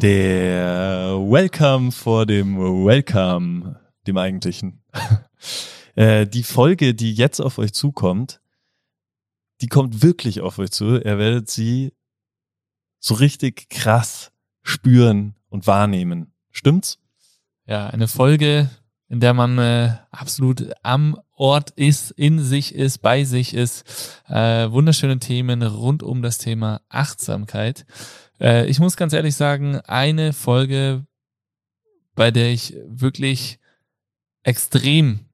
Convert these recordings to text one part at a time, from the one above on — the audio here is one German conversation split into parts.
Der Welcome vor dem Welcome, dem eigentlichen. Äh, die Folge, die jetzt auf euch zukommt, die kommt wirklich auf euch zu. Ihr werdet sie so richtig krass spüren und wahrnehmen. Stimmt's? Ja, eine Folge, in der man äh, absolut am Ort ist, in sich ist, bei sich ist. Äh, wunderschöne Themen rund um das Thema Achtsamkeit. Äh, ich muss ganz ehrlich sagen, eine Folge, bei der ich wirklich extrem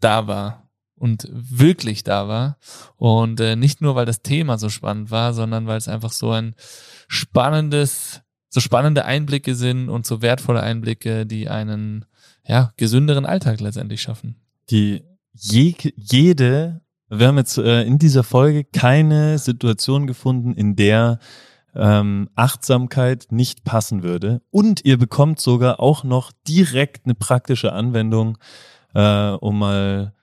da war und wirklich da war. Und äh, nicht nur, weil das Thema so spannend war, sondern weil es einfach so ein spannendes, so spannende Einblicke sind und so wertvolle Einblicke, die einen ja, gesünderen Alltag letztendlich schaffen. Die je, jede, wir haben jetzt äh, in dieser Folge keine Situation gefunden, in der ähm, Achtsamkeit nicht passen würde. Und ihr bekommt sogar auch noch direkt eine praktische Anwendung, äh, um mal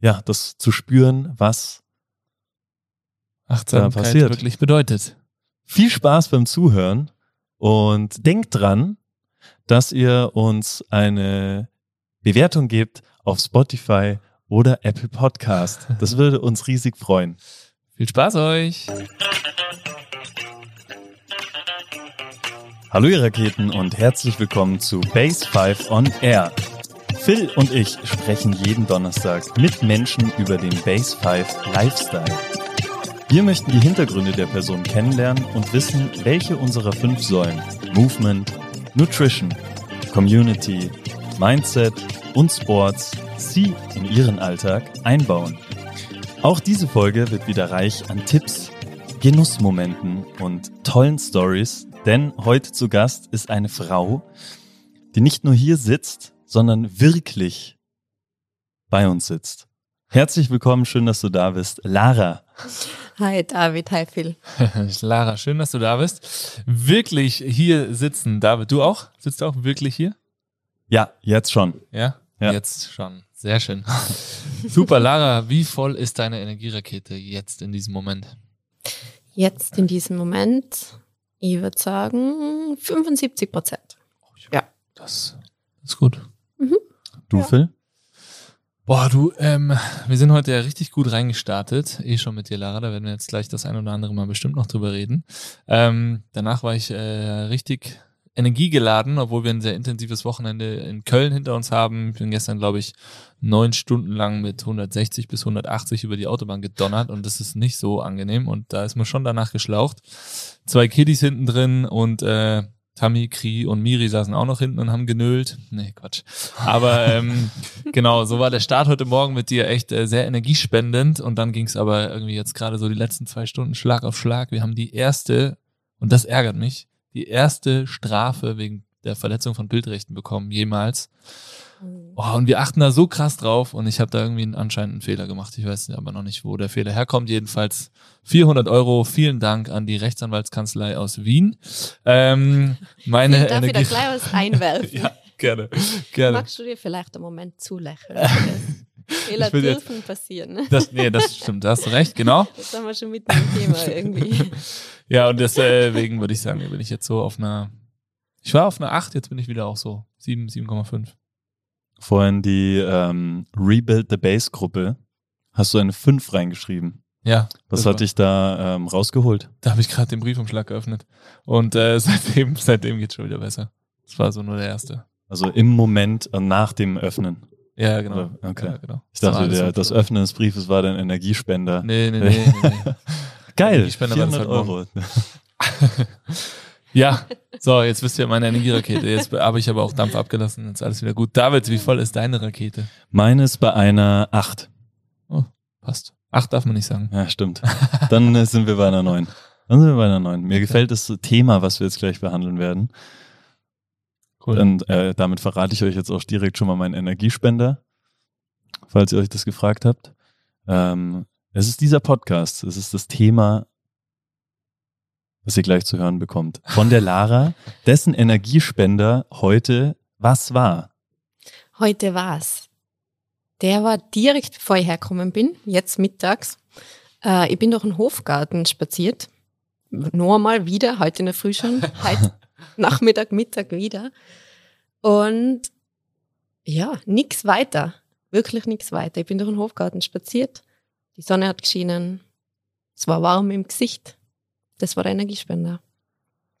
ja das zu spüren, was Achtsamkeit passiert. wirklich bedeutet. Viel Spaß beim Zuhören und denkt dran, dass ihr uns eine Bewertung gebt auf Spotify oder Apple Podcast. Das würde uns riesig freuen. Viel Spaß euch! Hallo ihr Raketen und herzlich willkommen zu Base 5 on Air. Phil und ich sprechen jeden Donnerstag mit Menschen über den Base 5 Lifestyle. Wir möchten die Hintergründe der Person kennenlernen und wissen, welche unserer fünf Säulen Movement, Nutrition, Community, Mindset und Sports sie in ihren Alltag einbauen. Auch diese Folge wird wieder reich an Tipps, Genussmomenten und tollen Stories, denn heute zu Gast ist eine Frau, die nicht nur hier sitzt, sondern wirklich bei uns sitzt. Herzlich willkommen, schön, dass du da bist. Lara. Hi David, hi Phil. Lara, schön, dass du da bist. Wirklich hier sitzen, David. Du auch? Sitzt du auch wirklich hier? Ja, jetzt schon. Ja? Ja. Jetzt schon. Sehr schön. Super, Lara, wie voll ist deine Energierakete jetzt in diesem Moment? Jetzt in diesem Moment, ich würde sagen 75 Prozent. Ja. Das ist gut. Du, Ja. Phil? Boah, du, ähm, wir sind heute ja richtig gut reingestartet. Eh schon mit dir, Lara. Da werden wir jetzt gleich das ein oder andere Mal bestimmt noch drüber reden. Ähm, danach war ich äh, richtig energiegeladen, obwohl wir ein sehr intensives Wochenende in Köln hinter uns haben. Ich bin gestern, glaube ich, neun Stunden lang mit 160 bis 180 über die Autobahn gedonnert und das ist nicht so angenehm und da ist mir schon danach geschlaucht. Zwei Kiddies hinten drin und äh, Tammy, Kri und Miri saßen auch noch hinten und haben genölt. Nee, Quatsch. Aber ähm, genau, so war der Start heute Morgen mit dir echt äh, sehr energiespendend und dann ging es aber irgendwie jetzt gerade so die letzten zwei Stunden Schlag auf Schlag. Wir haben die erste, und das ärgert mich, die erste Strafe wegen der Verletzung von Bildrechten bekommen, jemals. Oh, und wir achten da so krass drauf und ich habe da irgendwie einen, anscheinend einen Fehler gemacht. Ich weiß aber noch nicht, wo der Fehler herkommt. Jedenfalls 400 Euro. Vielen Dank an die Rechtsanwaltskanzlei aus Wien. Ähm, meine Darf ich da Energie. gleich was einwerfen? Ja, gerne, gerne. Magst du dir vielleicht einen Moment zulächeln? Fehler will jetzt- dürfen passieren. Ne? Das, nee, das stimmt, da hast du recht, genau. Das haben wir schon mitten im Thema irgendwie. Ja, und deswegen würde ich sagen, bin ich jetzt so auf einer. Ich war auf einer 8, jetzt bin ich wieder auch so 7, 7,5. Vorhin die ähm, Rebuild the Base Gruppe. Hast du eine 5 reingeschrieben? Ja. Was hat war- dich da ähm, rausgeholt? Da habe ich gerade den Briefumschlag geöffnet. Und äh, seitdem, seitdem geht's schon wieder besser. Das war so nur der erste. Also im Moment äh, nach dem Öffnen. Ja, genau. Oder? Okay. Ja, genau. Ich dachte, der, das. Öffnen des Briefes war dein Energiespender. Nee, nee, nee. nee, nee. Geil, Energiespender war das 400 heute Euro. ja, so, jetzt wisst ihr meine Energierakete. Jetzt habe ich aber auch Dampf abgelassen. Jetzt ist alles wieder gut. David, wie voll ist deine Rakete? Meine ist bei einer 8. Passt. Acht darf man nicht sagen. Ja, stimmt. Dann äh, sind wir bei einer 9. Dann sind wir bei einer 9. Mir gefällt das Thema, was wir jetzt gleich behandeln werden. Cool. Und äh, damit verrate ich euch jetzt auch direkt schon mal meinen Energiespender, falls ihr euch das gefragt habt. Ähm, es ist dieser Podcast. Es ist das Thema, was ihr gleich zu hören bekommt. Von der Lara, dessen Energiespender heute was war. Heute war's. Der war direkt bevor ich hergekommen bin, jetzt mittags. Äh, ich bin durch den Hofgarten spaziert. Nur mal wieder, heute in der Früh schon. Heute Nachmittag, Mittag wieder. Und ja, nix weiter. Wirklich nix weiter. Ich bin durch den Hofgarten spaziert. Die Sonne hat geschienen. Es war warm im Gesicht. Das war der Energiespender.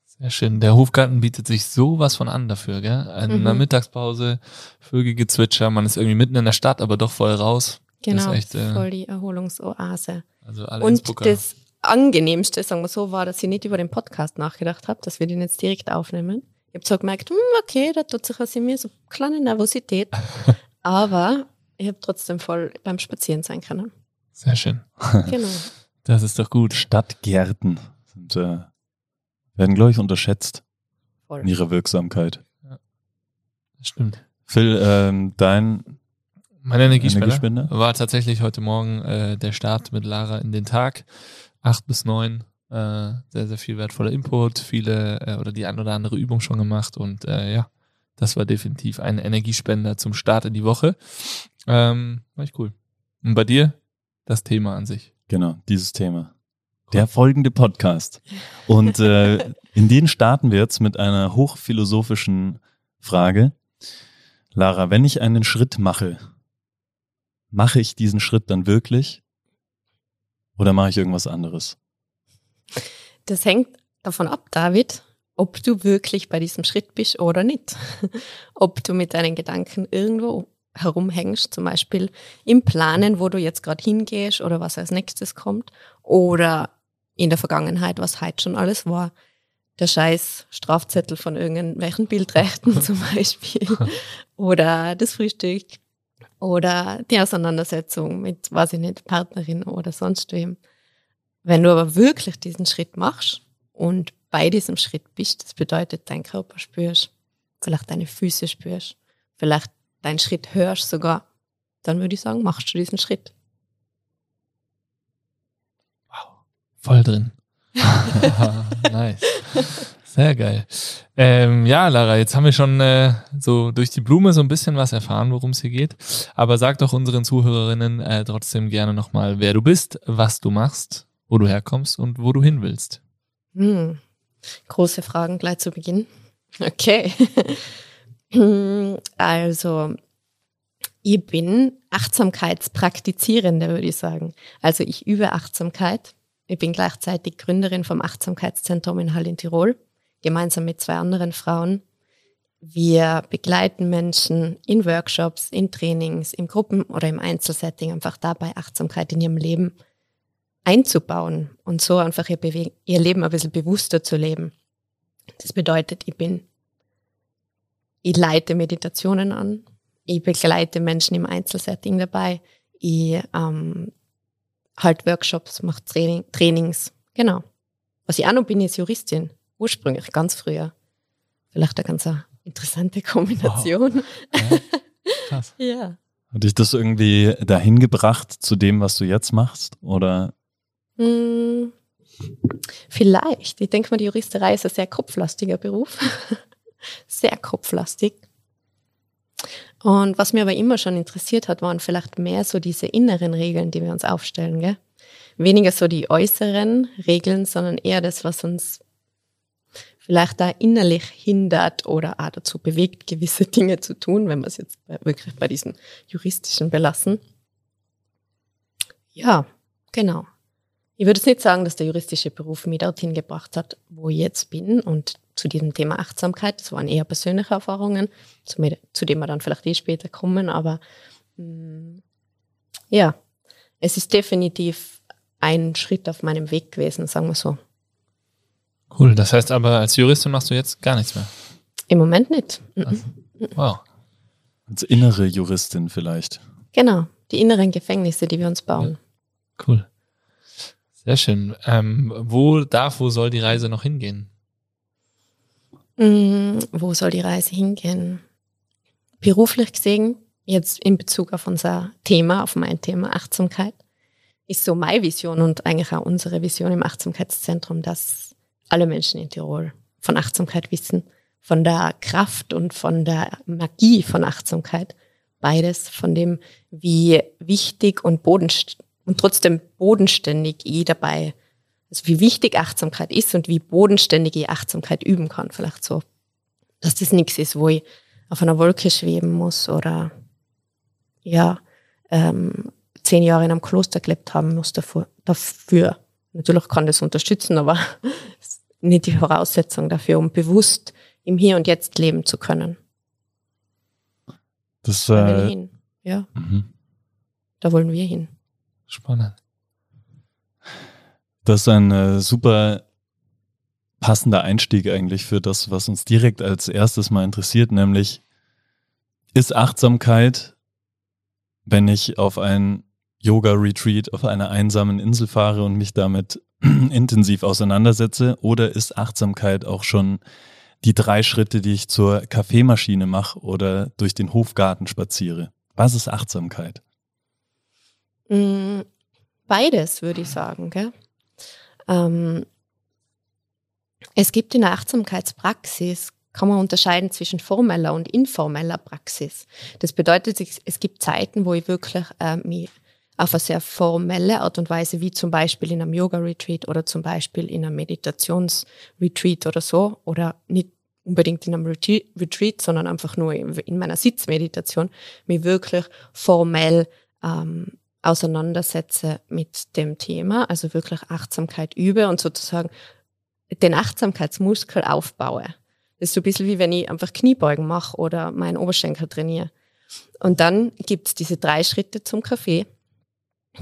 Sehr schön. Der Hofgarten bietet sich sowas von an dafür, gell? In Mhm. der Mittagspause, Vögelgezwitscher, man ist irgendwie mitten in der Stadt, aber doch voll raus. Genau, Das ist echt, äh, voll die Erholungsoase. Also alle Und das Angenehmste, sagen wir so, war, dass ich nicht über den Podcast nachgedacht habe, dass wir den jetzt direkt aufnehmen. Ich habe zwar gemerkt, hm, okay, da tut sich was in mir, so eine kleine Nervosität, aber ich habe trotzdem voll beim Spazieren sein können. Sehr schön. Genau. Das ist doch gut. Stadtgärten sind, äh, werden, glaube ich, unterschätzt in Voll. ihrer Wirksamkeit. Das stimmt. Phil, ähm, dein Mein Energiespender, Energiespender? war tatsächlich heute Morgen äh, der Start mit Lara in den Tag. Acht bis neun. Äh, sehr, sehr viel wertvoller Input, viele äh, oder die ein oder andere Übung schon gemacht und äh, ja, das war definitiv ein Energiespender zum Start in die Woche. Ähm, war ich cool. Und bei dir das Thema an sich. Genau, dieses Thema. Der folgende Podcast. Und äh, in den starten wir jetzt mit einer hochphilosophischen Frage. Lara, wenn ich einen Schritt mache, mache ich diesen Schritt dann wirklich? Oder mache ich irgendwas anderes? Das hängt davon ab, David, ob du wirklich bei diesem Schritt bist oder nicht. ob du mit deinen Gedanken irgendwo herumhängst, zum Beispiel im Planen, wo du jetzt gerade hingehst oder was als nächstes kommt, oder in der Vergangenheit, was heute schon alles war. Der scheiß Strafzettel von irgendwelchen Bildrechten zum Beispiel. oder das Frühstück. Oder die Auseinandersetzung mit, weiß ich nicht, Partnerin oder sonst wem. Wenn du aber wirklich diesen Schritt machst und bei diesem Schritt bist, das bedeutet, dein Körper spürst, vielleicht deine Füße spürst, vielleicht deinen Schritt hörst sogar, dann würde ich sagen, machst du diesen Schritt. Voll drin. nice. Sehr geil. Ähm, ja, Lara, jetzt haben wir schon äh, so durch die Blume so ein bisschen was erfahren, worum es hier geht. Aber sag doch unseren Zuhörerinnen äh, trotzdem gerne nochmal, wer du bist, was du machst, wo du herkommst und wo du hin willst. Hm. Große Fragen gleich zu Beginn. Okay. also, ich bin Achtsamkeitspraktizierende, würde ich sagen. Also ich übe Achtsamkeit. Ich bin gleichzeitig Gründerin vom Achtsamkeitszentrum in Hall in Tirol, gemeinsam mit zwei anderen Frauen. Wir begleiten Menschen in Workshops, in Trainings, im Gruppen- oder im Einzelsetting einfach dabei, Achtsamkeit in ihrem Leben einzubauen und so einfach ihr, Bewe ihr Leben ein bisschen bewusster zu leben. Das bedeutet, ich bin, ich leite Meditationen an, ich begleite Menschen im Einzelsetting dabei, ich ähm, halt Workshops, mache Training, Trainings, genau. Was ich auch noch bin, ist Juristin, ursprünglich, ganz früher. Vielleicht eine ganz eine interessante Kombination. Ja, krass. ja. Hat dich das irgendwie dahin gebracht zu dem, was du jetzt machst? Oder Hm, vielleicht. Ich denke mal, die Juristerei ist ein sehr kopflastiger Beruf. sehr kopflastig. Und was mir aber immer schon interessiert hat, waren vielleicht mehr so diese inneren Regeln, die wir uns aufstellen. Gell? Weniger so die äußeren Regeln, sondern eher das, was uns vielleicht da innerlich hindert oder auch dazu bewegt, gewisse Dinge zu tun, wenn wir es jetzt wirklich bei diesen juristischen belassen. Ja, genau. Ich würde es nicht sagen, dass der juristische Beruf mich dorthin gebracht hat, wo ich jetzt bin und zu diesem Thema Achtsamkeit. Das waren eher persönliche Erfahrungen, zu, dem wir dann vielleicht eh später kommen. Aber mh, ja, es ist definitiv ein Schritt auf meinem Weg gewesen, sagen wir so. Cool. Das heißt aber, als Juristin machst du jetzt gar nichts mehr. Im Moment nicht. Mhm. Also, wow. als innere Juristin vielleicht? Genau, die inneren Gefängnisse, die wir uns bauen. Cool. Sehr schön. Ähm, wo darf, wo soll die Reise noch hingehen? Mm, wo soll die Reise hingehen? Beruflich gesehen, jetzt in Bezug auf unser Thema, auf mein Thema Achtsamkeit, ist so meine Vision und eigentlich auch unsere Vision im Achtsamkeitszentrum, dass alle Menschen in Tirol von Achtsamkeit wissen, von der Kraft und von der Magie von Achtsamkeit. Beides, von dem, wie wichtig und bodenst und trotzdem bodenständig ich dabei also wie wichtig Achtsamkeit ist und wie bodenständig ich Achtsamkeit üben kann. Vielleicht so, dass das nichts ist, wo ich auf einer Wolke schweben muss oder ja, ähm, zehn Jahre in einem Kloster gelebt haben muss dafür. dafür. Natürlich kann das unterstützen, aber nicht die Voraussetzung dafür, um bewusst im Hier und Jetzt leben zu können. Das, Da will äh, ich hin. Ja, mhm. da wollen wir hin. Spannend. Das ist ein äh, super passender Einstieg eigentlich für das, was uns direkt als erstes mal interessiert, nämlich ist Achtsamkeit, wenn ich auf ein Yoga-Retreat auf einer einsamen Insel fahre und mich damit intensiv auseinandersetze, oder ist Achtsamkeit auch schon die drei Schritte, die ich zur Kaffeemaschine mache oder durch den Hofgarten spaziere? Was ist Achtsamkeit? Mm, Beides, würde ich sagen. Ähm, es gibt in der Achtsamkeitspraxis, kann man unterscheiden zwischen formeller und informeller Praxis. Das bedeutet, es es gibt Zeiten, wo ich wirklich äh, mich auf eine sehr formelle Art und Weise, wie zum Beispiel in einem Yoga-Retreat oder zum Beispiel in einem Meditations-Retreat oder so, oder nicht unbedingt in einem Retreat, sondern einfach nur in in meiner Sitzmeditation, mich wirklich formell ähm, auseinandersetze mit dem Thema, also wirklich Achtsamkeit übe und sozusagen den Achtsamkeitsmuskel aufbaue. Das ist so ein bisschen wie wenn ich einfach Kniebeugen mache oder meinen Oberschenkel trainiere. Und dann gibt's diese drei Schritte zum Kaffee,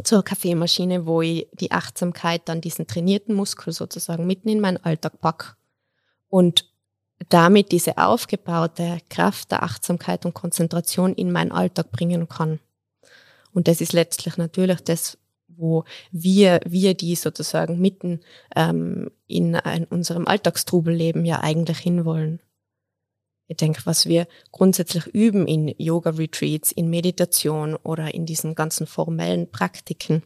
zur Kaffeemaschine, wo ich die Achtsamkeit dann diesen trainierten Muskel sozusagen mitten in meinen Alltag pack und damit diese aufgebaute Kraft der Achtsamkeit und Konzentration in meinen Alltag bringen kann. Und das ist letztlich natürlich das, wo wir, wir die sozusagen mitten ähm, in ein, unserem Alltagstrubelleben ja eigentlich hinwollen. Ich denke, was wir grundsätzlich üben in Yoga-Retreats, in Meditation oder in diesen ganzen formellen Praktiken,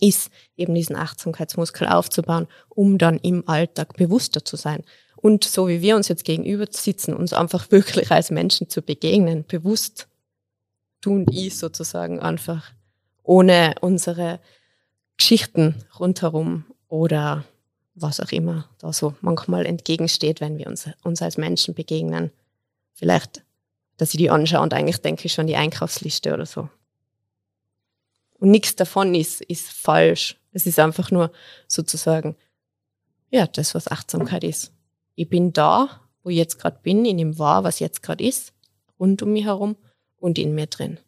ist eben diesen Achtsamkeitsmuskel aufzubauen, um dann im Alltag bewusster zu sein. Und so wie wir uns jetzt gegenüber sitzen, uns einfach wirklich als Menschen zu begegnen, bewusst du und ich sozusagen einfach, ohne unsere Geschichten rundherum oder was auch immer da so manchmal entgegensteht, wenn wir uns, uns als Menschen begegnen. Vielleicht, dass ich die anschaue und eigentlich denke ich schon die Einkaufsliste oder so. Und nichts davon ist, ist falsch. Es ist einfach nur sozusagen, ja, das, was Achtsamkeit ist. Ich bin da, wo ich jetzt gerade bin, in dem wahr, was jetzt gerade ist, rund um mich herum und in mir drin.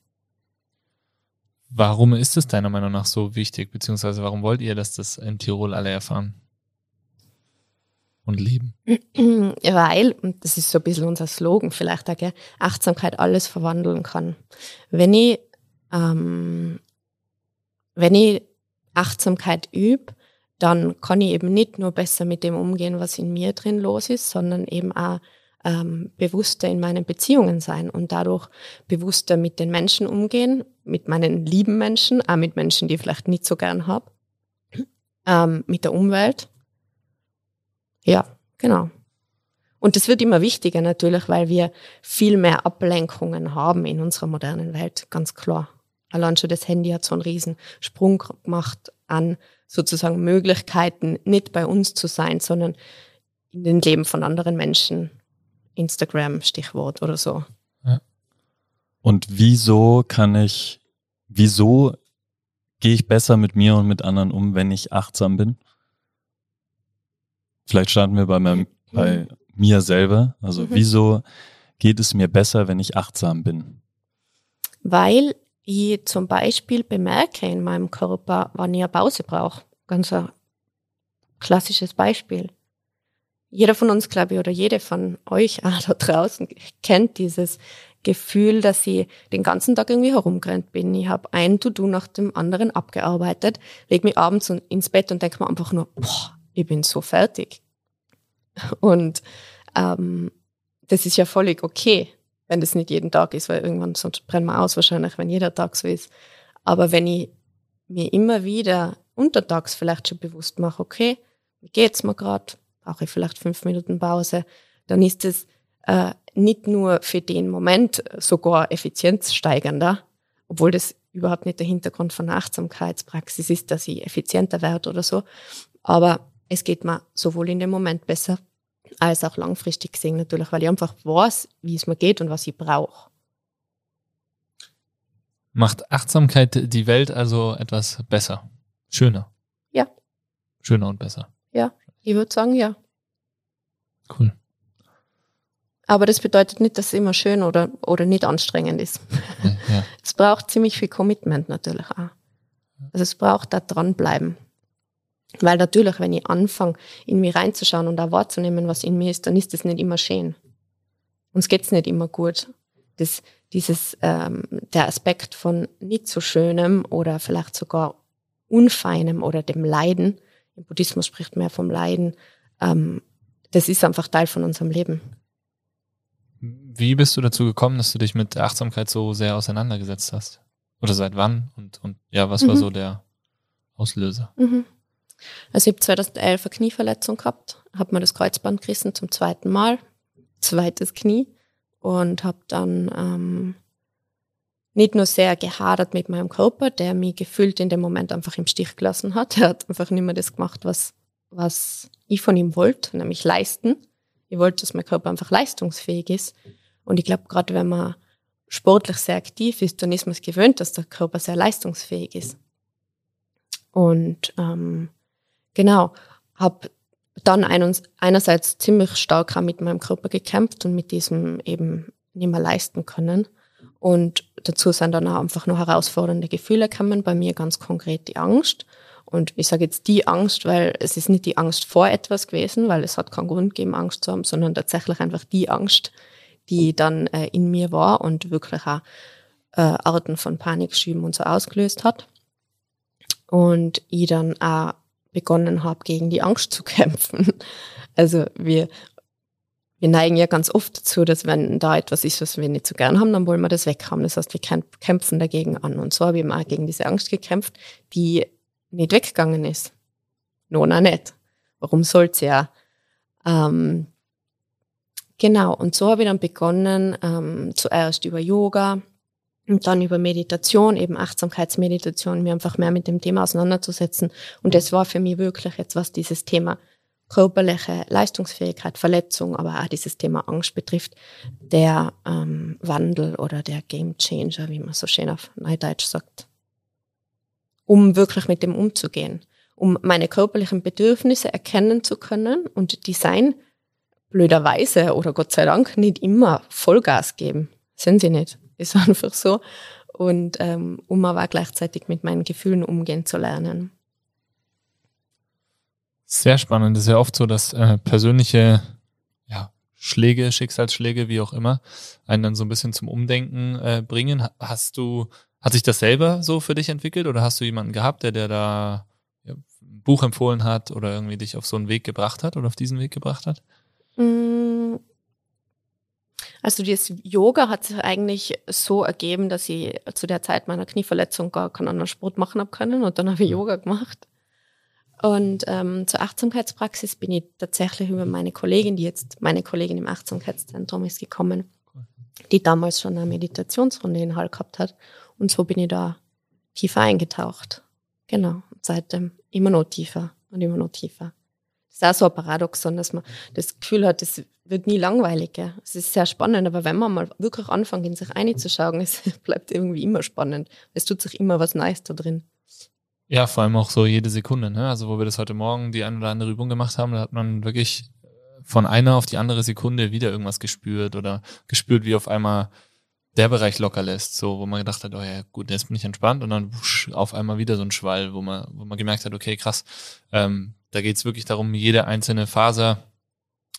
Warum ist es deiner Meinung nach so wichtig, beziehungsweise warum wollt ihr, dass das in Tirol alle erfahren und leben? Weil, und das ist so ein bisschen unser Slogan vielleicht gell, Achtsamkeit alles verwandeln kann. Wenn ich, ähm, wenn ich Achtsamkeit übe, dann kann ich eben nicht nur besser mit dem umgehen, was in mir drin los ist, sondern eben auch ähm, bewusster in meinen Beziehungen sein und dadurch bewusster mit den Menschen umgehen, mit meinen lieben Menschen, auch mit Menschen, die ich vielleicht nicht so gern habe, ähm, mit der Umwelt. Ja, genau. Und das wird immer wichtiger natürlich, weil wir viel mehr Ablenkungen haben in unserer modernen Welt, ganz klar. Allein schon das Handy hat so einen riesen Sprung gemacht an sozusagen Möglichkeiten, nicht bei uns zu sein, sondern in den Leben von anderen Menschen. Instagram, Stichwort oder so. Und wieso kann ich, wieso gehe ich besser mit mir und mit anderen um, wenn ich achtsam bin? Vielleicht starten wir bei, meinem, bei mir selber. Also Mhm. wieso geht es mir besser, wenn ich achtsam bin? Weil ich zum Beispiel bemerke in meinem Körper, wann ich eine Pause brauche. Ganz ein klassisches Beispiel. Jeder von uns, glaube ich, oder jede von euch auch da draußen kennt dieses Gefühl, dass ich den ganzen Tag irgendwie herumgerannt bin. Ich habe ein To-Do nach dem anderen abgearbeitet, leg mich abends ins Bett und denke mir einfach nur, boah, ich bin so fertig. Und ähm, das ist ja völlig okay, wenn das nicht jeden Tag ist, weil irgendwann sonst brennen wir aus wahrscheinlich, wenn jeder Tag so ist. Aber wenn ich mir immer wieder untertags vielleicht schon bewusst mache, okay, wie geht's mir gerade, brauche ich vielleicht fünf Minuten Pause, dann ist es äh, nicht nur für den Moment sogar effizienzsteigernder, obwohl das überhaupt nicht der Hintergrund von Achtsamkeitspraxis ist, dass ich effizienter werde oder so, Aber es geht mir sowohl in dem Moment besser als auch langfristig gesehen natürlich, weil ich einfach weiß, wie es mir geht und was ich brauche. Macht Achtsamkeit die Welt also etwas besser, schöner? Ja. Schöner und besser. Ja, ich würde sagen, ja. Cool. Aber das bedeutet nicht, dass es immer schön oder, oder nicht anstrengend ist. Ja. Es braucht ziemlich viel Commitment natürlich auch. Also es braucht da dranbleiben. Weil natürlich, wenn ich anfange, in mich reinzuschauen und da wahrzunehmen, was in mir ist, dann ist das nicht immer schön. Uns geht's nicht immer gut. Das, dieses, ähm, der Aspekt von nicht so schönem oder vielleicht sogar unfeinem oder dem Leiden, im Buddhismus spricht man ja vom Leiden, ähm, das ist einfach Teil von unserem Leben. Wie bist du dazu gekommen, dass du dich mit Achtsamkeit so sehr auseinandergesetzt hast? Oder seit wann? Und, und ja, was mhm. war so der Auslöser? Mhm. Also ich habe 2011 eine Knieverletzung gehabt, habe mir das Kreuzband gerissen zum zweiten Mal, zweites Knie und habe dann ähm, nicht nur sehr gehadert mit meinem Körper, der mich gefühlt in dem Moment einfach im Stich gelassen hat. Er hat einfach nicht mehr das gemacht, was, was ich von ihm wollte, nämlich leisten. Ich wollte, dass mein Körper einfach leistungsfähig ist. Und ich glaube, gerade wenn man sportlich sehr aktiv ist, dann ist man es gewöhnt, dass der Körper sehr leistungsfähig ist. Und ähm, genau, habe dann einerseits ziemlich stark mit meinem Körper gekämpft und mit diesem eben nicht mehr leisten können. Und dazu sind dann auch einfach nur herausfordernde Gefühle gekommen, bei mir ganz konkret die Angst. Und ich sage jetzt die Angst, weil es ist nicht die Angst vor etwas gewesen, weil es hat keinen Grund gegeben, Angst zu haben, sondern tatsächlich einfach die Angst, die dann äh, in mir war und wirklich auch äh, Arten von Panikschüben und so ausgelöst hat. Und ich dann auch begonnen habe, gegen die Angst zu kämpfen. Also wir, wir neigen ja ganz oft dazu, dass wenn da etwas ist, was wir nicht so gern haben, dann wollen wir das weghaben. Das heißt, wir kämpfen dagegen an. Und so habe ich eben auch gegen diese Angst gekämpft, die nicht weggegangen ist. Noch nicht. Warum soll sie ja? Ähm, genau, und so habe ich dann begonnen, ähm, zuerst über Yoga und dann über Meditation, eben Achtsamkeitsmeditation, mir einfach mehr mit dem Thema auseinanderzusetzen. Und das war für mich wirklich jetzt, was dieses Thema körperliche Leistungsfähigkeit, Verletzung, aber auch dieses Thema Angst betrifft, der ähm, Wandel oder der Game Changer, wie man so schön auf Neudeutsch sagt um wirklich mit dem umzugehen, um meine körperlichen Bedürfnisse erkennen zu können und die sein blöderweise oder Gott sei Dank nicht immer Vollgas geben. Sind sie nicht. Ist einfach so. Und ähm, um aber gleichzeitig mit meinen Gefühlen umgehen zu lernen. Sehr spannend. Es ist ja oft so, dass äh, persönliche ja, Schläge, Schicksalsschläge, wie auch immer, einen dann so ein bisschen zum Umdenken äh, bringen. Hast du hat sich das selber so für dich entwickelt oder hast du jemanden gehabt, der dir da ja, ein Buch empfohlen hat oder irgendwie dich auf so einen Weg gebracht hat oder auf diesen Weg gebracht hat? Mm. Also das Yoga hat sich eigentlich so ergeben, dass ich zu der Zeit meiner Knieverletzung gar keinen anderen Sport machen habe können und dann habe ich Yoga gemacht. Und ähm, zur Achtsamkeitspraxis bin ich tatsächlich über meine Kollegin, die jetzt meine Kollegin im Achtsamkeitszentrum ist, gekommen, die damals schon eine Meditationsrunde in Hall gehabt hat. Und so bin ich da tiefer eingetaucht. Genau. seitdem immer noch tiefer und immer noch tiefer. Das ist auch so ein Paradoxon, dass man das Gefühl hat, es wird nie langweilig. Gell? Es ist sehr spannend, aber wenn man mal wirklich anfängt, in sich einzuschauen, es bleibt irgendwie immer spannend. Es tut sich immer was Neues da drin. Ja, vor allem auch so jede Sekunde. Ne? Also wo wir das heute Morgen die eine oder andere Übung gemacht haben, da hat man wirklich von einer auf die andere Sekunde wieder irgendwas gespürt oder gespürt, wie auf einmal der Bereich locker lässt, so wo man gedacht hat, oh ja, gut, jetzt bin ich entspannt und dann wusch, auf einmal wieder so ein Schwall, wo man, wo man gemerkt hat, okay, krass, ähm, da geht es wirklich darum, jede einzelne Faser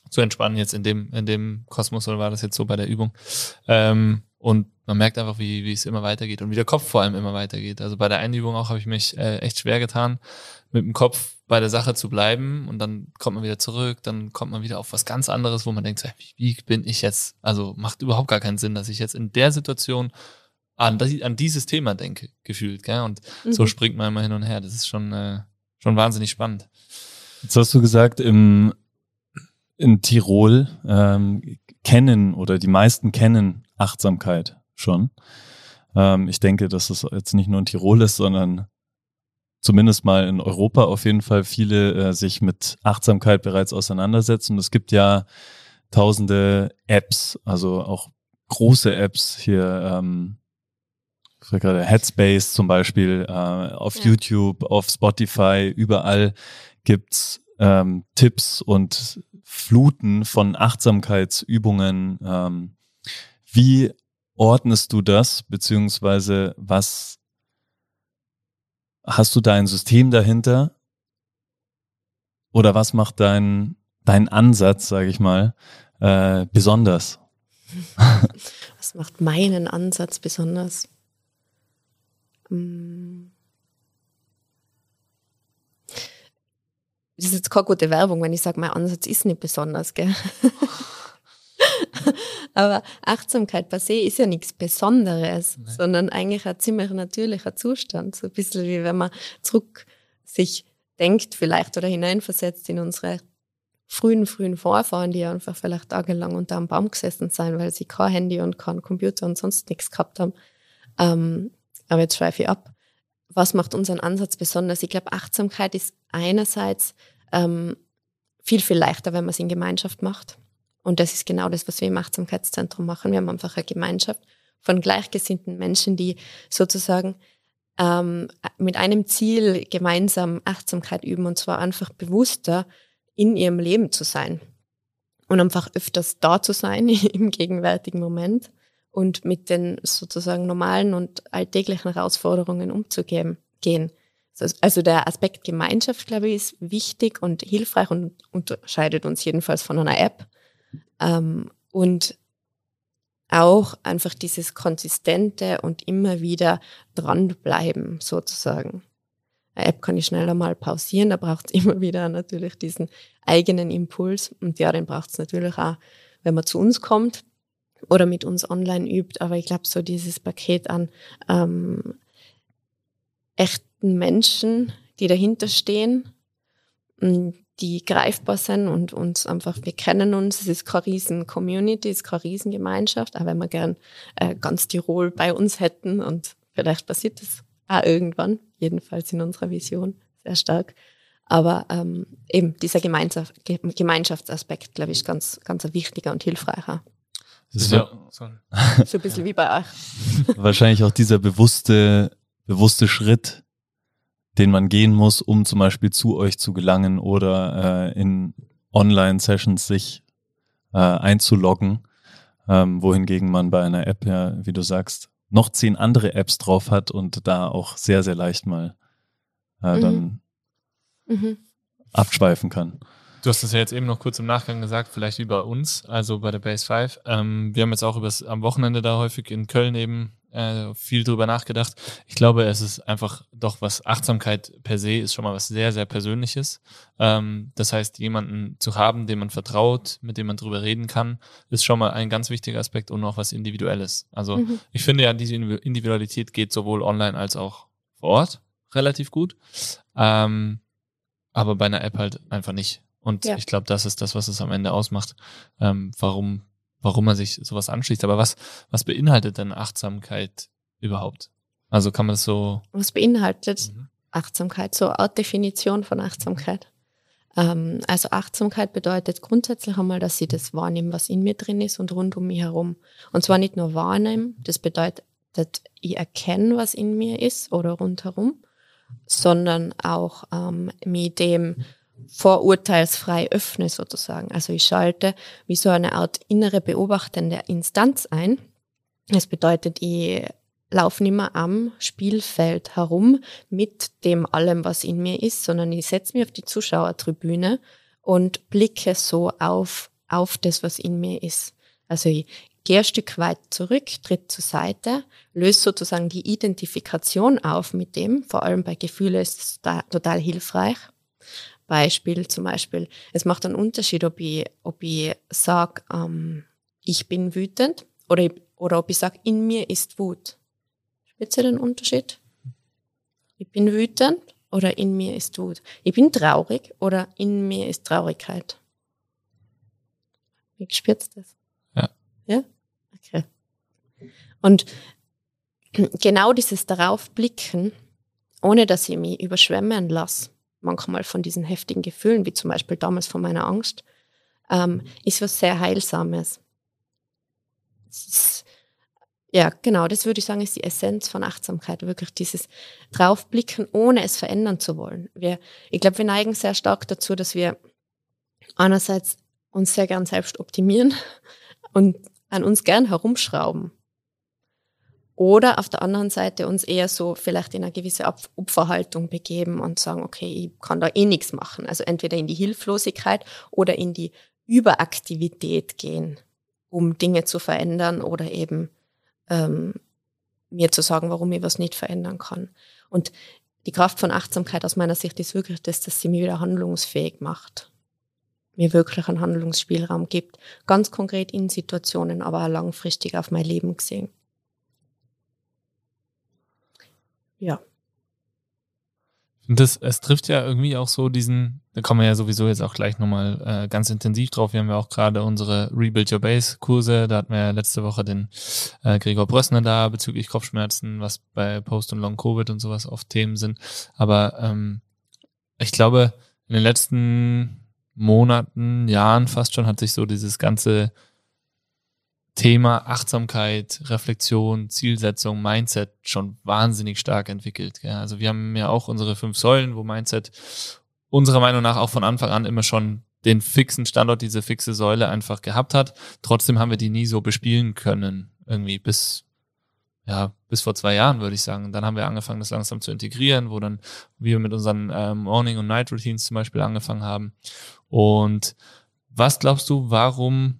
zu entspannen, jetzt in dem, in dem Kosmos, oder war das jetzt so bei der Übung? Ähm, und man merkt einfach, wie, wie es immer weitergeht und wie der Kopf vor allem immer weitergeht. Also bei der Einübung auch habe ich mich äh, echt schwer getan, mit dem Kopf bei der Sache zu bleiben und dann kommt man wieder zurück, dann kommt man wieder auf was ganz anderes, wo man denkt, wie, wie bin ich jetzt? Also macht überhaupt gar keinen Sinn, dass ich jetzt in der Situation an, an dieses Thema denke, gefühlt, gell? Und mhm. so springt man immer hin und her. Das ist schon, äh, schon wahnsinnig spannend. Jetzt hast du gesagt, im, in Tirol ähm, kennen oder die meisten kennen Achtsamkeit schon. Ähm, ich denke, dass es jetzt nicht nur in Tirol ist, sondern zumindest mal in Europa auf jeden Fall viele äh, sich mit Achtsamkeit bereits auseinandersetzen. Und es gibt ja tausende Apps, also auch große Apps hier, ähm, gerade Headspace zum Beispiel, äh, auf ja. YouTube, auf Spotify, überall gibt's ähm, Tipps und Fluten von Achtsamkeitsübungen. Ähm, wie ordnest du das, beziehungsweise was hast du da ein System dahinter? Oder was macht dein, dein Ansatz, sage ich mal, äh, besonders? was macht meinen Ansatz besonders? Hm. Das ist jetzt keine gute Werbung, wenn ich sage, mein Ansatz ist nicht besonders, gell? Aber Achtsamkeit per se ist ja nichts Besonderes, Nein. sondern eigentlich ein ziemlich natürlicher Zustand. So ein bisschen wie wenn man zurück sich denkt vielleicht oder hineinversetzt in unsere frühen, frühen Vorfahren, die einfach vielleicht tagelang unter einem Baum gesessen sind, weil sie kein Handy und kein Computer und sonst nichts gehabt haben. Ähm, aber jetzt schweife ich ab. Was macht unseren Ansatz besonders? Ich glaube, Achtsamkeit ist einerseits ähm, viel, viel leichter, wenn man es in Gemeinschaft macht. Und das ist genau das, was wir im Achtsamkeitszentrum machen. Wir haben einfach eine Gemeinschaft von gleichgesinnten Menschen, die sozusagen ähm, mit einem Ziel gemeinsam Achtsamkeit üben und zwar einfach bewusster in ihrem Leben zu sein und einfach öfters da zu sein im gegenwärtigen Moment und mit den sozusagen normalen und alltäglichen Herausforderungen umzugehen. Gehen. Also der Aspekt Gemeinschaft, glaube ich, ist wichtig und hilfreich und unterscheidet uns jedenfalls von einer App. Ähm, und auch einfach dieses konsistente und immer wieder dranbleiben sozusagen. Eine App kann ich schneller mal pausieren, da braucht es immer wieder natürlich diesen eigenen Impuls und ja, den braucht es natürlich auch, wenn man zu uns kommt oder mit uns online übt. Aber ich glaube, so dieses Paket an ähm, echten Menschen, die dahinter stehen, die greifbar sind und uns einfach, wir kennen uns, es ist keine riesen Community, es ist keine riesen Gemeinschaft, aber wenn wir gern äh, ganz Tirol bei uns hätten und vielleicht passiert das auch irgendwann, jedenfalls in unserer Vision, sehr stark. Aber ähm, eben dieser Gemeinschaft, Gemeinschaftsaspekt, glaube ich, ist ganz, ganz ein wichtiger und hilfreicher. Das ist ja, so ein bisschen wie bei euch. Wahrscheinlich auch dieser bewusste, bewusste Schritt, den man gehen muss, um zum Beispiel zu euch zu gelangen oder äh, in Online-Sessions sich äh, einzuloggen, ähm, wohingegen man bei einer App ja, wie du sagst, noch zehn andere Apps drauf hat und da auch sehr, sehr leicht mal äh, mhm. dann mhm. abschweifen kann. Du hast es ja jetzt eben noch kurz im Nachgang gesagt, vielleicht wie bei uns, also bei der Base 5. Ähm, wir haben jetzt auch übers, am Wochenende da häufig in Köln eben äh, viel drüber nachgedacht. Ich glaube, es ist einfach doch was Achtsamkeit per se ist schon mal was sehr, sehr Persönliches. Ähm, das heißt, jemanden zu haben, dem man vertraut, mit dem man drüber reden kann, ist schon mal ein ganz wichtiger Aspekt und auch was Individuelles. Also mhm. ich finde ja, diese Individualität geht sowohl online als auch vor Ort relativ gut. Ähm, aber bei einer App halt einfach nicht. Und ja. ich glaube, das ist das, was es am Ende ausmacht, ähm, warum warum man sich sowas anschließt. Aber was, was beinhaltet denn Achtsamkeit überhaupt? Also kann man das so. Was beinhaltet mhm. Achtsamkeit? So eine Definition von Achtsamkeit. Ähm, also Achtsamkeit bedeutet grundsätzlich einmal, dass ich das wahrnehme, was in mir drin ist und rund um mich herum. Und zwar nicht nur wahrnehmen, das bedeutet, ich erkenne, was in mir ist oder rundherum, sondern auch ähm, mit dem vorurteilsfrei öffne sozusagen. Also ich schalte wie so eine Art innere beobachtende Instanz ein. Das bedeutet, ich laufe nicht mehr am Spielfeld herum mit dem allem, was in mir ist, sondern ich setze mich auf die Zuschauertribüne und blicke so auf, auf das, was in mir ist. Also ich gehe ein Stück weit zurück, tritt zur Seite, löse sozusagen die Identifikation auf mit dem. Vor allem bei Gefühlen ist es total hilfreich. Beispiel zum Beispiel, es macht einen Unterschied, ob ich, ob ich sage, ähm, ich bin wütend oder, oder ob ich sage, in mir ist Wut. Spürt ihr den Unterschied? Ich bin wütend oder in mir ist Wut. Ich bin traurig oder in mir ist Traurigkeit. Wie spürt das? Ja. Ja? Okay. Und genau dieses Daraufblicken ohne dass ich mich überschwemmen lasse, manchmal von diesen heftigen Gefühlen, wie zum Beispiel damals von meiner Angst, ähm, ist was sehr Heilsames. Ist, ja, genau, das würde ich sagen, ist die Essenz von Achtsamkeit, wirklich dieses Draufblicken, ohne es verändern zu wollen. Wir, ich glaube, wir neigen sehr stark dazu, dass wir einerseits uns sehr gern selbst optimieren und an uns gern herumschrauben. Oder auf der anderen Seite uns eher so vielleicht in eine gewisse Opferhaltung begeben und sagen, okay, ich kann da eh nichts machen. Also entweder in die Hilflosigkeit oder in die Überaktivität gehen, um Dinge zu verändern oder eben ähm, mir zu sagen, warum ich was nicht verändern kann. Und die Kraft von Achtsamkeit aus meiner Sicht ist wirklich das, dass sie mich wieder handlungsfähig macht. Mir wirklich einen Handlungsspielraum gibt. Ganz konkret in Situationen, aber auch langfristig auf mein Leben gesehen. Ja. Das, es trifft ja irgendwie auch so diesen, da kommen wir ja sowieso jetzt auch gleich nochmal äh, ganz intensiv drauf. Wir haben ja auch gerade unsere Rebuild Your Base Kurse. Da hatten wir ja letzte Woche den äh, Gregor Brössner da bezüglich Kopfschmerzen, was bei Post- und Long-Covid und sowas oft Themen sind. Aber ähm, ich glaube, in den letzten Monaten, Jahren fast schon hat sich so dieses ganze Thema Achtsamkeit, Reflexion, Zielsetzung, Mindset schon wahnsinnig stark entwickelt. Ja. Also wir haben ja auch unsere fünf Säulen, wo Mindset unserer Meinung nach auch von Anfang an immer schon den fixen Standort, diese fixe Säule einfach gehabt hat. Trotzdem haben wir die nie so bespielen können, irgendwie bis, ja, bis vor zwei Jahren, würde ich sagen. Dann haben wir angefangen, das langsam zu integrieren, wo dann wir mit unseren ähm, Morning- und Night-Routines zum Beispiel angefangen haben. Und was glaubst du, warum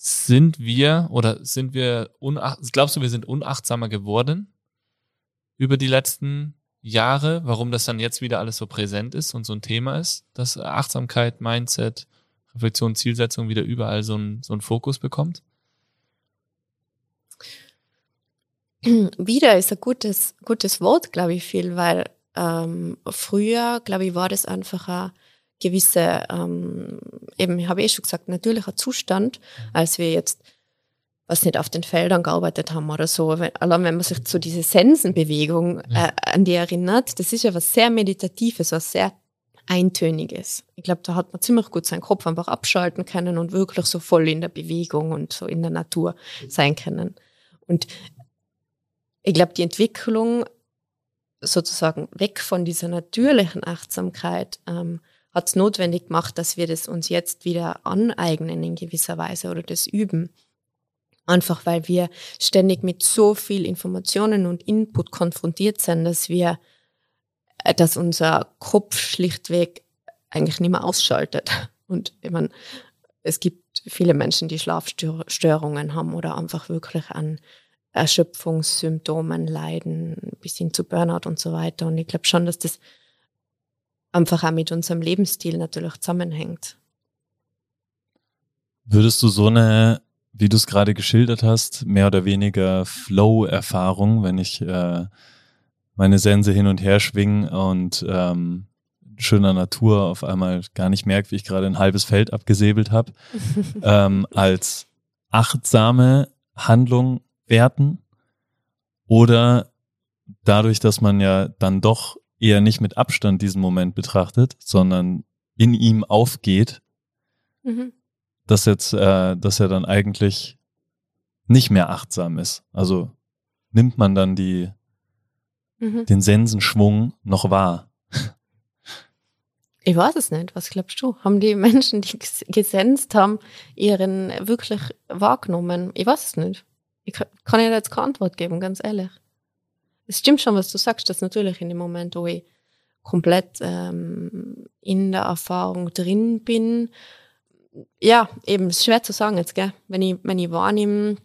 sind wir oder sind wir unach glaubst du, wir sind unachtsamer geworden über die letzten Jahre, warum das dann jetzt wieder alles so präsent ist und so ein Thema ist, dass Achtsamkeit, Mindset, Reflexion, Zielsetzung wieder überall so ein, so ein Fokus bekommt? Wieder ist ein gutes, gutes Wort, glaube ich, viel, weil ähm, früher, glaube ich, war das einfach ein gewisse, ähm, eben, habe ich eh schon gesagt, natürlicher Zustand, als wir jetzt, was nicht auf den Feldern gearbeitet haben oder so. Wenn, allein wenn man sich zu dieser Sensenbewegung äh, an die erinnert, das ist ja was sehr Meditatives, was sehr Eintöniges. Ich glaube, da hat man ziemlich gut seinen Kopf einfach abschalten können und wirklich so voll in der Bewegung und so in der Natur sein können. Und ich glaube, die Entwicklung sozusagen weg von dieser natürlichen Achtsamkeit ähm, hat es notwendig gemacht, dass wir das uns jetzt wieder aneignen in gewisser Weise oder das üben. Einfach weil wir ständig mit so viel Informationen und Input konfrontiert sind, dass wir, äh, dass unser Kopf schlichtweg eigentlich nicht mehr ausschaltet. Und ich meine, es gibt viele Menschen, die Schlafstörungen haben oder einfach wirklich an Erschöpfungssymptomen leiden, bis hin zu Burnout und so weiter. Und ich glaube schon, dass das einfach auch mit unserem Lebensstil natürlich zusammenhängt. Würdest du so eine, wie du es gerade geschildert hast, mehr oder weniger Flow-Erfahrung, wenn ich äh, meine Sense hin und her schwinge und ähm, schöner Natur auf einmal gar nicht merke, wie ich gerade ein halbes Feld abgesäbelt habe, ähm, als achtsame Handlung werten? Oder dadurch, dass man ja dann doch eher nicht mit Abstand diesen Moment betrachtet, sondern in ihm aufgeht, mhm. dass jetzt, äh, dass er dann eigentlich nicht mehr achtsam ist. Also nimmt man dann die, mhm. den Sensenschwung noch wahr. Ich weiß es nicht. Was glaubst du? Haben die Menschen, die gesenst haben, ihren wirklich wahrgenommen? Ich weiß es nicht. Ich kann dir jetzt keine Antwort geben, ganz ehrlich es stimmt schon, was du sagst, dass natürlich in dem Moment, wo ich komplett ähm, in der Erfahrung drin bin, ja, eben, es ist schwer zu sagen jetzt, gell? Wenn ich, wenn ich wahrnehme,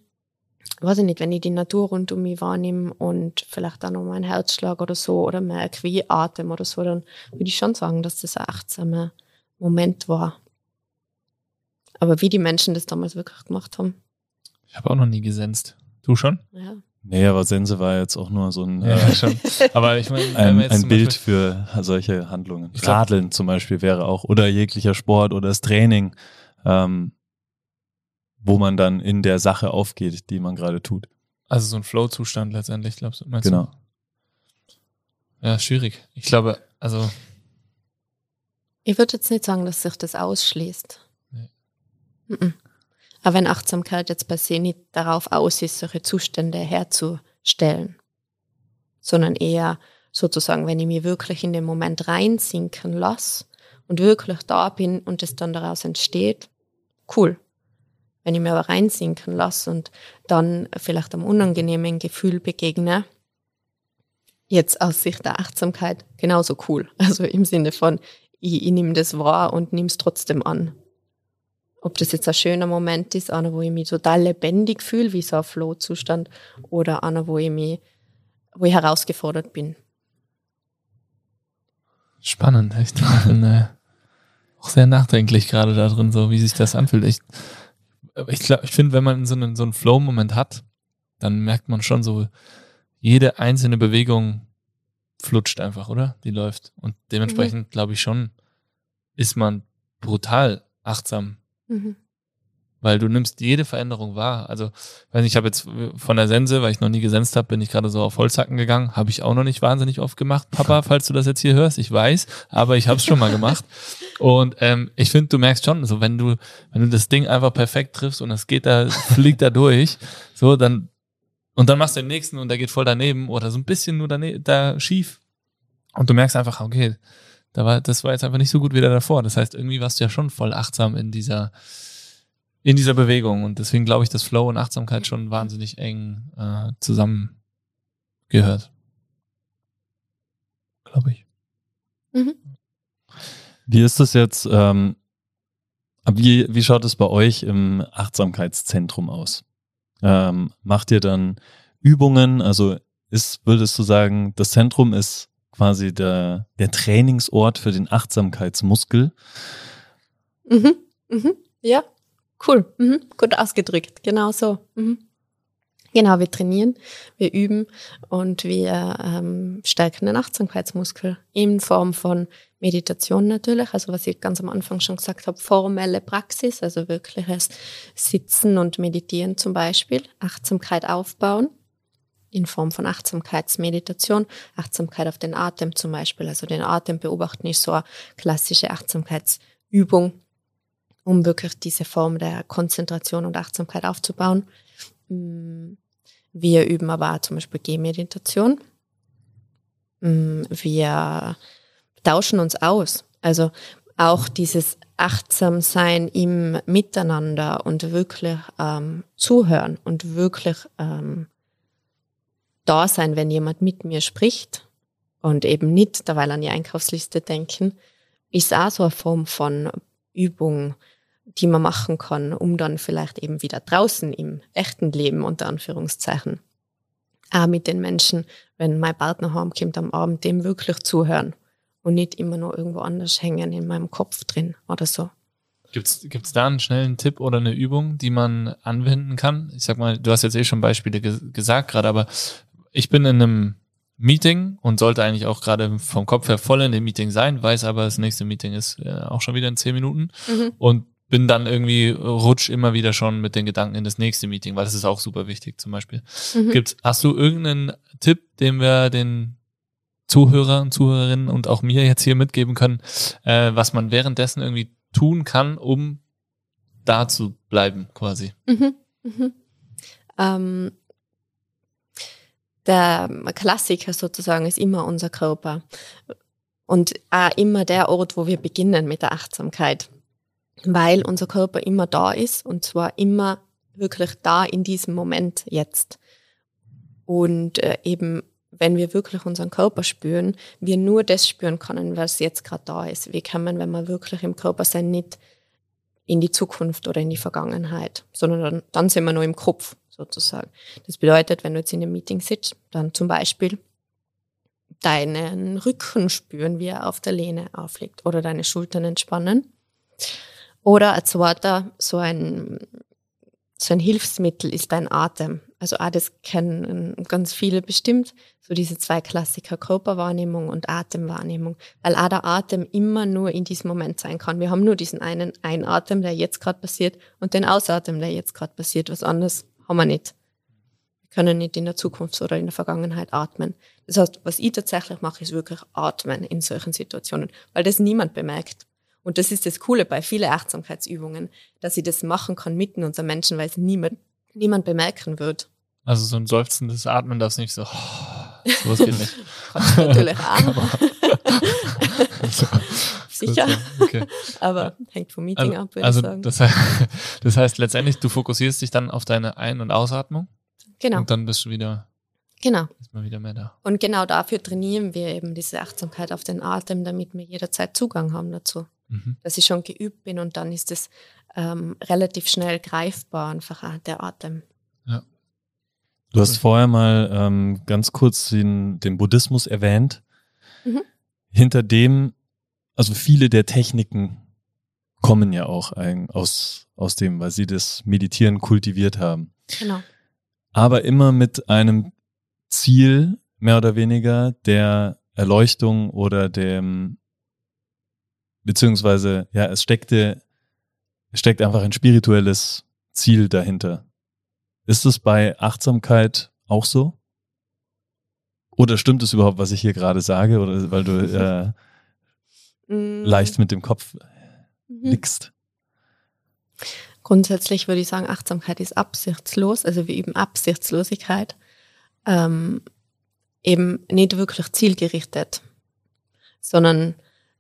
weiß ich nicht, wenn ich die Natur rund um mich wahrnehme und vielleicht auch noch meinen Herzschlag oder so oder merke, wie ich atme oder so, dann würde ich schon sagen, dass das ein achtsamer Moment war. Aber wie die Menschen das damals wirklich gemacht haben. Ich habe auch noch nie gesenzt. Du schon? Ja. Nee, aber Sense war jetzt auch nur so ein, ja, äh, schon. Aber ich mein, ein, ein Bild für solche Handlungen. Radeln zum Beispiel wäre auch, oder jeglicher Sport oder das Training, ähm, wo man dann in der Sache aufgeht, die man gerade tut. Also so ein Flow-Zustand letztendlich, glaubst du? Genau. Ja, schwierig. Ich glaube, also. Ich würde jetzt nicht sagen, dass sich das ausschließt. Nee. Aber wenn Achtsamkeit jetzt per se nicht darauf aus ist, solche Zustände herzustellen, sondern eher sozusagen, wenn ich mich wirklich in den Moment reinsinken lasse und wirklich da bin und es dann daraus entsteht, cool. Wenn ich mir aber reinsinken lasse und dann vielleicht einem unangenehmen Gefühl begegne, jetzt aus Sicht der Achtsamkeit genauso cool. Also im Sinne von, ich, ich nehme das wahr und nehme es trotzdem an. Ob das jetzt ein schöner Moment ist, einer, wo ich mich total lebendig fühle, wie so ein Flow-Zustand, oder einer, wo ich mich, wo ich herausgefordert bin. Spannend, echt. Ich bin äh, auch sehr nachdenklich gerade da drin, so wie sich das anfühlt. Ich, ich, glaub, ich finde, wenn man so einen, so einen Flow-Moment hat, dann merkt man schon so, jede einzelne Bewegung flutscht einfach, oder? Die läuft. Und dementsprechend, mhm. glaube ich schon, ist man brutal achtsam. Mhm weil du nimmst jede Veränderung wahr. Also, weiß ich habe jetzt von der Sense, weil ich noch nie gesenzt habe, bin ich gerade so auf Holzhacken gegangen. Habe ich auch noch nicht wahnsinnig oft gemacht, Papa, falls du das jetzt hier hörst. Ich weiß, aber ich habe es schon mal gemacht. Und ähm, ich finde, du merkst schon, so wenn du wenn du das Ding einfach perfekt triffst und es geht da fliegt da durch, so dann und dann machst du den nächsten und der geht voll daneben oder so ein bisschen nur daneben, da schief und du merkst einfach, okay, da war das war jetzt einfach nicht so gut wie der davor. Das heißt, irgendwie warst du ja schon voll achtsam in dieser in dieser Bewegung. Und deswegen glaube ich, dass Flow und Achtsamkeit schon wahnsinnig eng äh, zusammengehört. Glaube ich. Mhm. Wie ist das jetzt? Ähm, wie, wie schaut es bei euch im Achtsamkeitszentrum aus? Ähm, macht ihr dann Übungen? Also ist, würdest du sagen, das Zentrum ist quasi der, der Trainingsort für den Achtsamkeitsmuskel? Mhm. Mhm. Ja, Cool, mhm. gut ausgedrückt, genau so. Mhm. Genau, wir trainieren, wir üben und wir ähm, stärken den Achtsamkeitsmuskel in Form von Meditation natürlich, also was ich ganz am Anfang schon gesagt habe, formelle Praxis, also wirkliches Sitzen und Meditieren zum Beispiel, Achtsamkeit aufbauen in Form von Achtsamkeitsmeditation, Achtsamkeit auf den Atem zum Beispiel, also den Atem beobachten ist so eine klassische Achtsamkeitsübung, um wirklich diese Form der Konzentration und Achtsamkeit aufzubauen. Mm, wir üben aber auch zum Beispiel Gehmeditation. Mm, wir tauschen uns aus. Also auch dieses Achtsamsein im Miteinander und wirklich ähm, zuhören und wirklich ähm, da sein, wenn jemand mit mir spricht und eben nicht derweil an die Einkaufsliste denken, ist auch so eine Form von Übung, die man machen kann, um dann vielleicht eben wieder draußen im echten Leben unter Anführungszeichen auch mit den Menschen, wenn mein Partner heimkommt am Abend, dem wirklich zuhören und nicht immer nur irgendwo anders hängen in meinem Kopf drin oder so. Gibt's gibt's da einen schnellen Tipp oder eine Übung, die man anwenden kann? Ich sag mal, du hast jetzt eh schon Beispiele ge gesagt gerade, aber ich bin in einem Meeting und sollte eigentlich auch gerade vom Kopf her voll in dem Meeting sein, weiß aber, das nächste Meeting ist äh, auch schon wieder in zehn Minuten mhm. und bin dann irgendwie, rutsch immer wieder schon mit den Gedanken in das nächste Meeting, weil das ist auch super wichtig zum Beispiel. Mhm. Gibt's, hast du irgendeinen Tipp, den wir den Zuhörern, Zuhörerinnen und auch mir jetzt hier mitgeben können, äh, was man währenddessen irgendwie tun kann, um da zu bleiben, quasi? Mhm. Mhm. Ähm, der Klassiker sozusagen ist immer unser Körper. Und auch immer der Ort, wo wir beginnen mit der Achtsamkeit weil unser Körper immer da ist und zwar immer wirklich da in diesem Moment jetzt. Und äh, eben, wenn wir wirklich unseren Körper spüren, wir nur das spüren können, was jetzt gerade da ist. Wie kann man, wenn wir wirklich im Körper sind, nicht in die Zukunft oder in die Vergangenheit, sondern dann, dann sind wir nur im Kopf sozusagen. Das bedeutet, wenn du jetzt in einem Meeting sitzt, dann zum Beispiel deinen Rücken spüren, wie er auf der Lehne aufliegt oder deine Schultern entspannen oder ein zweiter, so ein, so ein Hilfsmittel ist dein Atem. Also auch das kennen ganz viele bestimmt, so diese zwei Klassiker, Körperwahrnehmung und Atemwahrnehmung, weil auch der Atem immer nur in diesem Moment sein kann. Wir haben nur diesen einen Einatmen, der jetzt gerade passiert und den Ausatmen, der jetzt gerade passiert. Was anderes haben wir nicht. Wir können nicht in der Zukunft oder in der Vergangenheit atmen. Das heißt, was ich tatsächlich mache, ist wirklich atmen in solchen Situationen, weil das niemand bemerkt. Und das ist das Coole bei vielen Achtsamkeitsübungen, dass ich das machen kann mitten unter Menschen, weil es niemand, niemand bemerken wird. Also so ein seufzendes Atmen, das nicht so, oh, sowas geht nicht. Natürlich auch. Sicher. Okay. Aber hängt vom Meeting Also, ab, würde also ich sagen. das, heißt, das heißt letztendlich, du fokussierst dich dann auf deine Ein- und Ausatmung Genau, und dann bist du wieder, genau. ist man wieder mehr da. Und genau dafür trainieren wir eben diese Achtsamkeit auf den Atem, damit wir jederzeit Zugang haben dazu. Mhm. Dass ich schon geübt bin und dann ist es ähm, relativ schnell greifbar, einfach der Atem. Du hast vorher mal ähm, ganz kurz den, den Buddhismus erwähnt. Mhm. Hinter dem, also viele der Techniken kommen ja auch ein, aus, aus dem, weil sie das Meditieren kultiviert haben. Genau. Aber immer mit einem Ziel, mehr oder weniger, der Erleuchtung oder dem, beziehungsweise, ja, es steckte, es steckt einfach ein spirituelles Ziel dahinter. Ist es bei Achtsamkeit auch so? Oder stimmt es überhaupt, was ich hier gerade sage? Oder weil du äh, Mm, leicht mit dem Kopf mhm. nickst? Grundsätzlich würde ich sagen, Achtsamkeit ist absichtslos, also wir üben Absichtslosigkeit, ähm, eben nicht wirklich zielgerichtet, sondern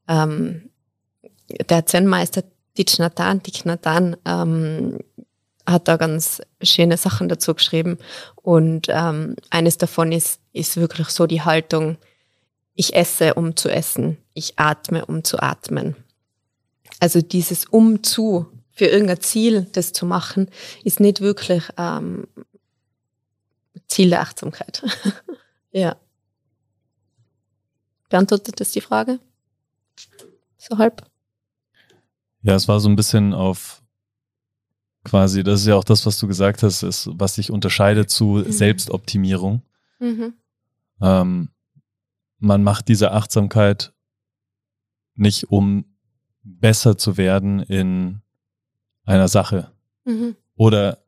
ähm, der Zen-Meister Thich Nhat Hanh, Thich Nhat Hanh, ähm, hat da ganz schöne Sachen dazu geschrieben und ähm, eines davon ist, ist wirklich so die Haltung, ich esse, um zu essen, ich atme, um zu atmen. Also dieses um zu für irgendein Ziel, das zu machen, ist nicht wirklich ähm, Ziel der Achtsamkeit. ja. Beantwortet das die Frage? So halb? Ja, es war so ein bisschen auf quasi, das ist ja auch das, was du gesagt hast, ist, was sich unterscheidet zu Selbstoptimierung. Mhm. Ähm, man macht diese Achtsamkeit nicht, um besser zu werden in einer Sache. Mhm. Oder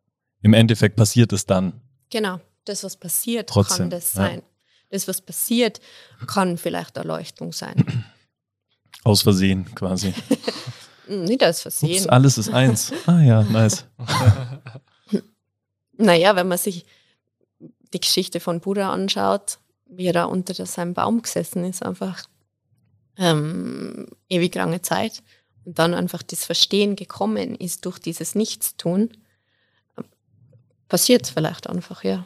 im Endeffekt passiert es dann. Genau. Das, was passiert, Trotzdem, kann das ja. sein. Das, was passiert, kann vielleicht Erleuchtung sein. Aus Versehen quasi. Nicht als Ups, Versehen. alles ist eins. Ah ja, nice. Naja, wenn man sich die Geschichte von Buddha anschaut, wie er da unter seinem Baum gesessen ist, einfach ähm, ewig lange Zeit und dann einfach das Verstehen gekommen ist durch dieses Nichtstun, passiert es vielleicht einfach, ja.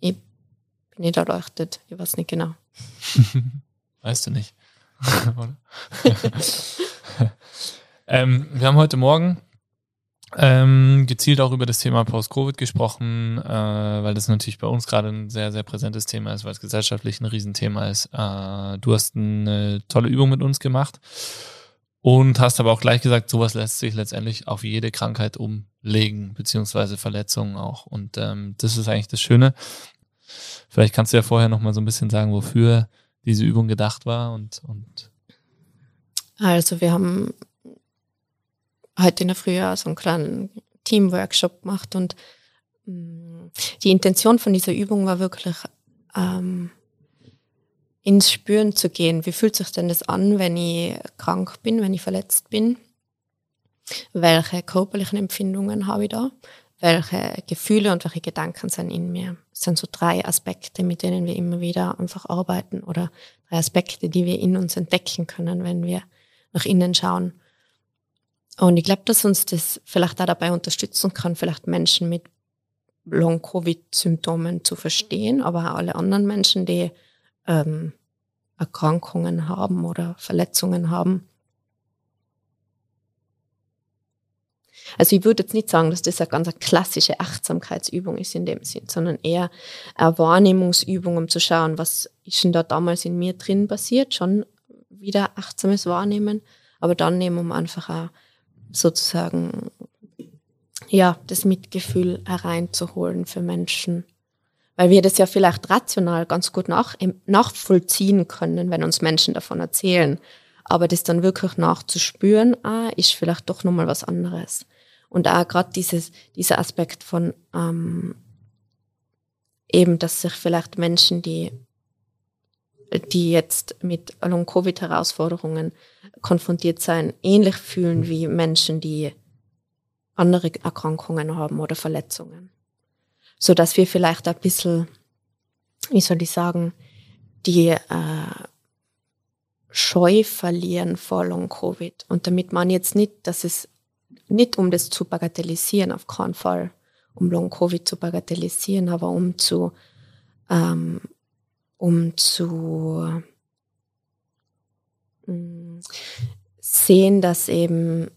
Ich bin nicht erleuchtet, ich weiß nicht genau. Weißt du nicht. Ähm, wir haben heute Morgen ähm, gezielt auch über das Thema Post-Covid gesprochen, äh, weil das natürlich bei uns gerade ein sehr, sehr präsentes Thema ist, weil es gesellschaftlich ein Riesenthema ist. Äh, du hast eine tolle Übung mit uns gemacht und hast aber auch gleich gesagt, sowas lässt sich letztendlich auf jede Krankheit umlegen, beziehungsweise Verletzungen auch. Und ähm, das ist eigentlich das Schöne. Vielleicht kannst du ja vorher noch mal so ein bisschen sagen, wofür diese Übung gedacht war und, und Also wir haben heute in der Früh so einen kleinen Teamworkshop gemacht und mh, die Intention von dieser Übung war wirklich ähm, ins Spüren zu gehen. Wie fühlt sich denn das an, wenn ich krank bin, wenn ich verletzt bin? Welche körperlichen Empfindungen habe ich da? Welche Gefühle und welche Gedanken sind in mir? Das sind so drei Aspekte, mit denen wir immer wieder einfach arbeiten oder drei Aspekte, die wir in uns entdecken können, wenn wir nach innen schauen. Und ich glaube, dass uns das vielleicht auch dabei unterstützen kann, vielleicht Menschen mit Long-Covid-Symptomen zu verstehen, aber auch alle anderen Menschen, die ähm, Erkrankungen haben oder Verletzungen haben. Also ich würde jetzt nicht sagen, dass das eine ganz klassische Achtsamkeitsübung ist in dem Sinn, sondern eher eine Wahrnehmungsübung, um zu schauen, was ist denn da damals in mir drin passiert, schon wieder achtsames Wahrnehmen, aber dann eben um einfach auch sozusagen ja, das Mitgefühl hereinzuholen für Menschen. Weil wir das ja vielleicht rational ganz gut nach, nachvollziehen können, wenn uns Menschen davon erzählen. Aber das dann wirklich nachzuspüren, ah, ist vielleicht doch nochmal was anderes. Und auch gerade dieser Aspekt von, ähm, eben, dass sich vielleicht Menschen, die, die jetzt mit Long-Covid-Herausforderungen konfrontiert sein, ähnlich fühlen wie Menschen, die andere Erkrankungen haben oder Verletzungen. So dass wir vielleicht ein bisschen, wie soll ich sagen, die äh, Scheu verlieren vor Long-Covid. Und damit man jetzt nicht, dass es nicht um das zu bagatellisieren, auf keinen Fall, um Long-Covid zu bagatellisieren, aber um zu, ähm, um zu mm, sehen, dass eben,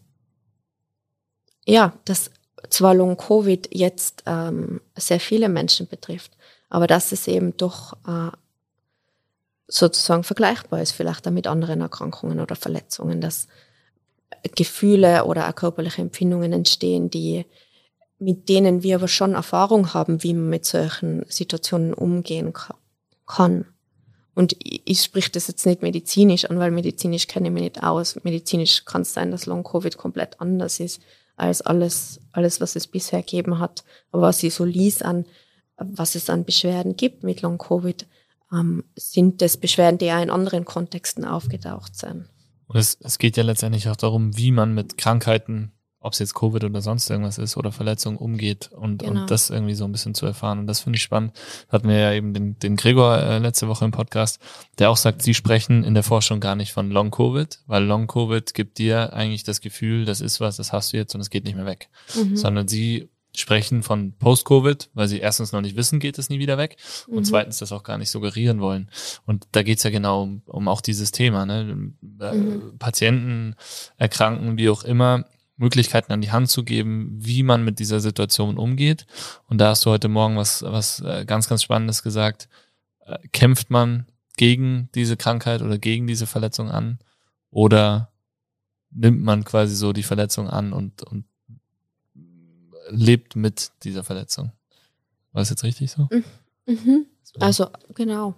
ja, dass zwar Long-Covid jetzt ähm, sehr viele Menschen betrifft, aber dass es eben doch äh, sozusagen vergleichbar ist, vielleicht auch mit anderen Erkrankungen oder Verletzungen, dass Gefühle oder auch körperliche Empfindungen entstehen, die mit denen wir aber schon Erfahrung haben, wie man mit solchen Situationen umgehen kann. Und ich, ich spreche das jetzt nicht medizinisch an, weil medizinisch kenne ich mich nicht aus. Medizinisch kann es sein, dass Long-Covid komplett anders ist als alles, alles, was es bisher gegeben hat. Aber was ich so lies an, was es an Beschwerden gibt mit Long-Covid, ähm, sind das Beschwerden, die ja in anderen Kontexten aufgetaucht sind. Und es, es geht ja letztendlich auch darum, wie man mit Krankheiten, ob es jetzt Covid oder sonst irgendwas ist oder Verletzungen umgeht und, genau. und das irgendwie so ein bisschen zu erfahren. Und das finde ich spannend. Hatten wir ja eben den, den Gregor äh, letzte Woche im Podcast, der auch sagt, sie sprechen in der Forschung gar nicht von Long-Covid, weil Long-Covid gibt dir eigentlich das Gefühl, das ist was, das hast du jetzt und es geht nicht mehr weg. Mhm. Sondern sie sprechen von Post-Covid, weil sie erstens noch nicht wissen, geht es nie wieder weg und mhm. zweitens das auch gar nicht suggerieren wollen. Und da geht's ja genau um, um auch dieses Thema. Ne? Äh, mhm. Patienten erkranken, wie auch immer, Möglichkeiten an die Hand zu geben, wie man mit dieser Situation umgeht. Und da hast du heute Morgen was, was äh, ganz, ganz Spannendes gesagt. Äh, kämpft man gegen diese Krankheit oder gegen diese Verletzung an oder nimmt man quasi so die Verletzung an und, und lebt mit dieser Verletzung. War das jetzt richtig so? Mhm. mhm. Also genau.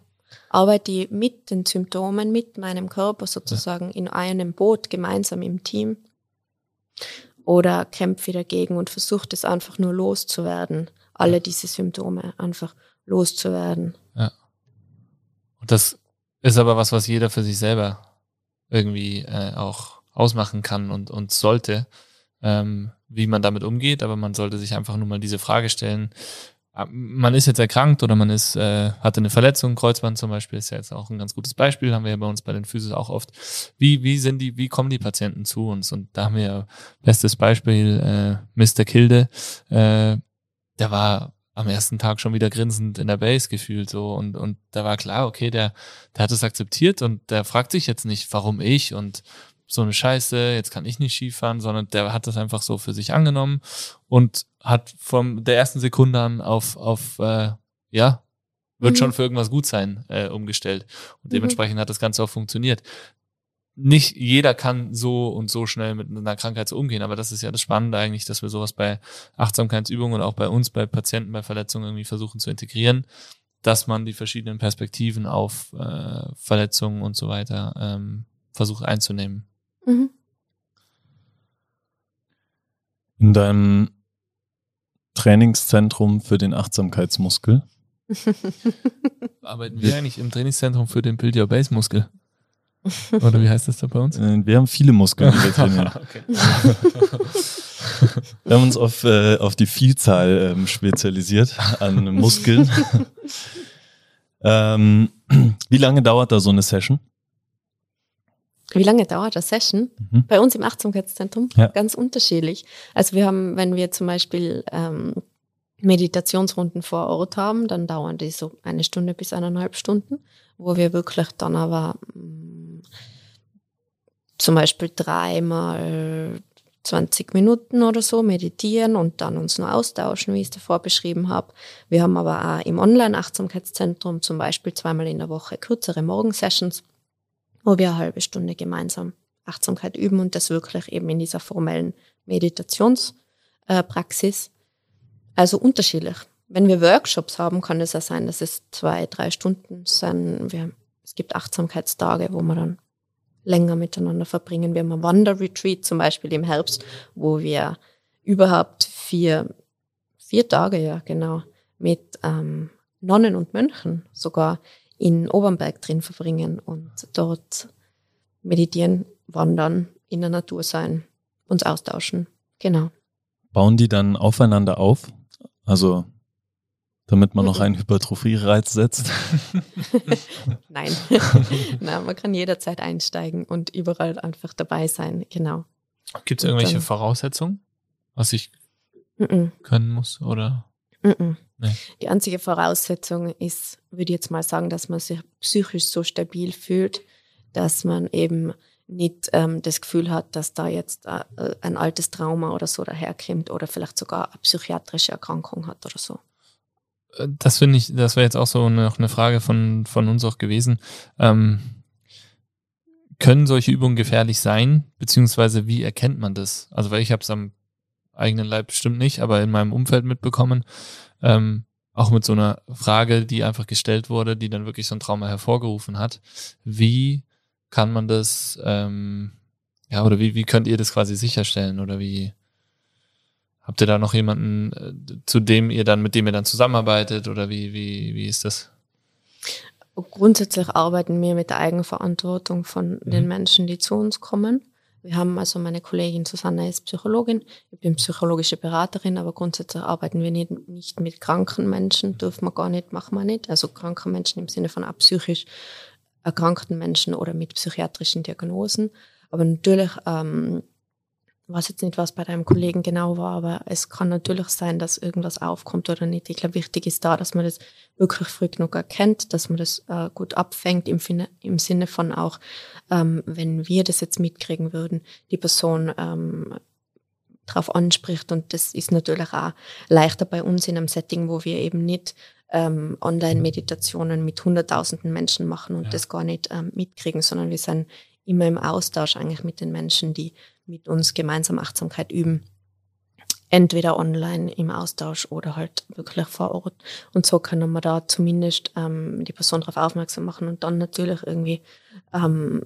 Arbeite mit den Symptomen, mit meinem Körper sozusagen ja. in einem Boot, gemeinsam im Team. Oder kämpfe dagegen und versuche es einfach nur loszuwerden. Alle ja. diese Symptome einfach loszuwerden. Ja. Und das ist aber was, was jeder für sich selber irgendwie äh, auch ausmachen kann und, und sollte ähm, wie man damit umgeht, aber man sollte sich einfach nur mal diese Frage stellen. Ah, man ist jetzt erkrankt oder man ist, äh, hatte eine Verletzung, Kreuzband zum Beispiel ist ja jetzt auch ein ganz gutes Beispiel, haben wir ja bei uns bei den Physis auch oft. Wie, wie sind die, wie kommen die Patienten zu uns? Und da haben wir ja bestes Beispiel, äh, Mr. Kilde, äh, der war am ersten Tag schon wieder grinsend in der Base gefühlt so und und da war klar, okay, der der hat es akzeptiert und der fragt sich jetzt nicht, warum ich und so eine Scheiße, jetzt kann ich nicht Skifahren, sondern der hat das einfach so für sich angenommen und hat vom der ersten Sekunde an auf, auf äh, ja, wird mhm. schon für irgendwas gut sein, äh, umgestellt. Und mhm. dementsprechend mhm. hat das Ganze auch funktioniert. Nicht jeder kann so und so schnell mit einer Krankheit so umgehen, aber das ist ja das Spannende eigentlich, dass wir sowas bei Achtsamkeitsübungen und auch bei uns, bei Patienten, bei Verletzungen irgendwie versuchen zu integrieren, dass man die verschiedenen Perspektiven auf äh, Verletzungen und so weiter ähm, versucht einzunehmen. Mhm. In deinem Trainingszentrum für den Achtsamkeitsmuskel. Arbeiten wir eigentlich im Trainingszentrum für den Build Your Base Muskel? Oder wie heißt das da bei uns? Äh, wir haben viele Muskeln, die wir trainieren. wir haben uns auf, äh, auf die Vielzahl ähm, spezialisiert an Muskeln. ähm, wie lange dauert da so eine Session? Wie lange dauert das Session? Mhm. Bei uns im Achtsamkeitszentrum ja. ganz unterschiedlich. Also wir haben, wenn wir zum Beispiel ähm, Meditationsrunden vor Ort haben, dann dauern die so eine Stunde bis eineinhalb Stunden, wo wir wirklich dann aber mh, mm, zum Beispiel dreimal 20 Minuten oder so meditieren und dann uns nur austauschen, wie ich es davor beschrieben habe. Wir haben aber auch im Online-Achtsamkeitszentrum zum Beispiel zweimal in der Woche kürzere Morgensessions, wo wir eine halbe Stunde gemeinsam Achtsamkeit üben und das wirklich eben in dieser formellen Meditationspraxis. also unterschiedlich. Wenn wir Workshops haben, kann es ja sein, dass es zwei, drei Stunden sind. Wir, es gibt Achtsamkeitstage, wo wir dann länger miteinander verbringen. Wir haben ein Wanderretreat zum Beispiel im Herbst, wo wir überhaupt vier, vier Tage, ja genau, mit ähm, Nonnen und Mönchen sogar in Obernberg drin verbringen und dort meditieren, wandern, in der Natur sein, uns austauschen. Genau. Bauen die dann aufeinander auf? Also damit man noch einen Hypertrophie-Reiz setzt? Nein. Nein, man kann jederzeit einsteigen und überall einfach dabei sein, genau. Gibt es irgendwelche dann, Voraussetzungen, was ich mm -mm. können muss oder? Mm nee. Die einzige Voraussetzung ist, würde ich jetzt mal sagen, dass man sich psychisch so stabil fühlt, dass man eben nicht ähm, das Gefühl hat, dass da jetzt äh, ein altes Trauma oder so daherkommt oder vielleicht sogar eine psychiatrische Erkrankung hat oder so. Äh, das finde ich, das wäre jetzt auch so noch eine Frage von, von uns auch gewesen. Ähm, können solche Übungen gefährlich sein? Beziehungsweise wie erkennt man das? Also, weil ich habe es am eigenen Leib bestimmt nicht, aber in meinem Umfeld mitbekommen. Ähm, auch mit so einer Frage, die einfach gestellt wurde, die dann wirklich so ein Trauma hervorgerufen hat. Wie kann man das, ähm, ja, oder wie, wie könnt ihr das quasi sicherstellen oder wie habt ihr da noch jemanden, äh, zu dem ihr dann, mit dem ihr dann zusammenarbeitet oder wie, wie, wie ist das? Grundsätzlich arbeiten wir mit der Eigenverantwortung von mhm. den Menschen, die zu uns kommen. Wir haben also meine Kollegin Susanne ist Psychologin, ich bin psychologische Beraterin, aber grundsätzlich arbeiten wir nicht, nicht mit kranken Menschen, dürfen wir gar nicht, machen wir nicht. Also kranken Menschen im Sinne von psychisch erkrankten Menschen oder mit psychiatrischen Diagnosen. Aber natürlich, ähm, weiß jetzt nicht, was bei deinem Kollegen genau war, aber es kann natürlich sein, dass irgendwas aufkommt oder nicht. Ich glaube, wichtig ist da, dass man das wirklich früh genug erkennt, dass man das äh, gut abfängt im, im Sinne von auch, ähm, wenn wir das jetzt mitkriegen würden, die Person ähm, darauf anspricht. Und das ist natürlich auch leichter bei uns in einem Setting, wo wir eben nicht ähm, Online-Meditationen mit hunderttausenden Menschen machen und ja. das gar nicht ähm, mitkriegen, sondern wir sind immer im Austausch eigentlich mit den Menschen, die mit uns gemeinsam Achtsamkeit üben. Entweder online im Austausch oder halt wirklich vor Ort. Und so können wir da zumindest ähm, die Person darauf aufmerksam machen und dann natürlich irgendwie, ähm,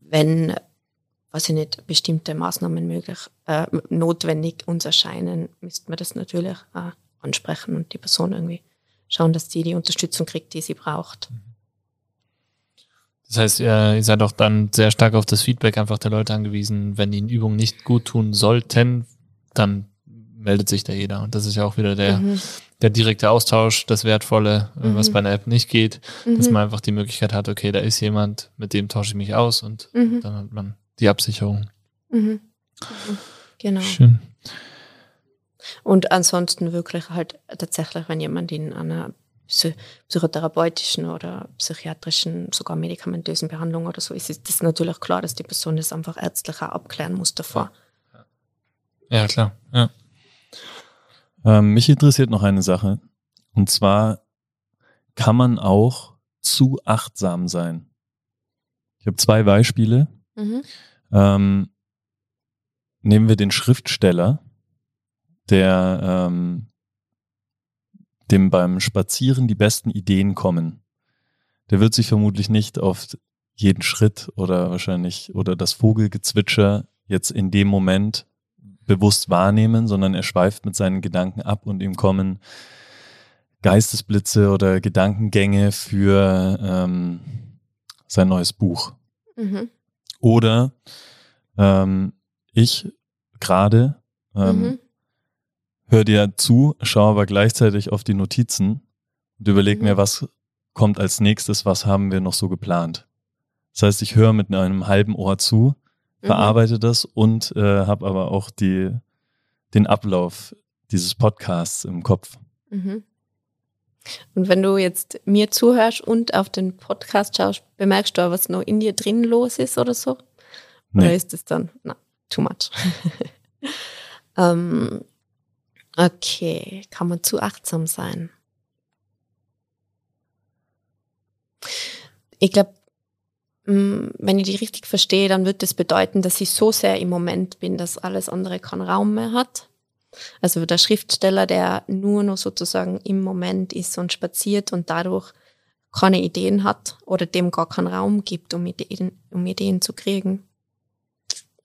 wenn, weiß ich nicht, bestimmte Maßnahmen möglich, äh, notwendig uns erscheinen, müssten wir das natürlich äh, ansprechen und die Person irgendwie schauen, dass sie die Unterstützung kriegt, die sie braucht. Das heißt, ihr seid auch dann sehr stark auf das Feedback einfach der Leute angewiesen. Wenn ihnen Übungen nicht gut tun sollten, dann meldet sich da jeder. Und das ist ja auch wieder der, mhm. der direkte Austausch, das Wertvolle, mhm. was bei einer App nicht geht, mhm. dass man einfach die Möglichkeit hat, okay, da ist jemand, mit dem tausche ich mich aus und mhm. dann hat man die Absicherung. Mhm. Genau. Schön. Und ansonsten wirklich halt tatsächlich, wenn jemand in einer psychotherapeutischen oder psychiatrischen, sogar medikamentösen Behandlung oder so ist, ist das natürlich klar, dass die Person das einfach ärztlich auch abklären muss davor. Ja, klar. Ja. Ähm, mich interessiert noch eine Sache. Und zwar kann man auch zu achtsam sein. Ich habe zwei Beispiele. Mhm. Ähm, nehmen wir den Schriftsteller der ähm, dem beim Spazieren die besten Ideen kommen. Der wird sich vermutlich nicht auf jeden Schritt oder wahrscheinlich oder das Vogelgezwitscher jetzt in dem Moment bewusst wahrnehmen, sondern er schweift mit seinen Gedanken ab und ihm kommen Geistesblitze oder Gedankengänge für ähm, sein neues Buch. Mhm. Oder ähm, ich gerade ähm, mhm höre dir zu, schaue aber gleichzeitig auf die Notizen und überlege mhm. mir, was kommt als nächstes, was haben wir noch so geplant. Das heißt, ich höre mit einem halben Ohr zu, mhm. verarbeite mhm. das und äh, habe aber auch die, den Ablauf dieses Podcasts im Kopf. Mhm. Und wenn du jetzt mir zuhörst und auf den Podcast schaust, bemerkst du, was noch in dir drin los ist oder so? Nee. Oder ist es dann, na, too much? ähm, Okay, kann man zu achtsam sein? Ich glaube, mm, wenn ich die richtig verstehe, dann wird das bedeuten, dass ich so sehr im Moment bin, dass alles andere keinen Raum mehr hat. Also der Schriftsteller, der nur noch sozusagen im Moment ist und spaziert und dadurch keine Ideen hat oder dem gar keinen Raum gibt, um Ideen, um Ideen zu kriegen.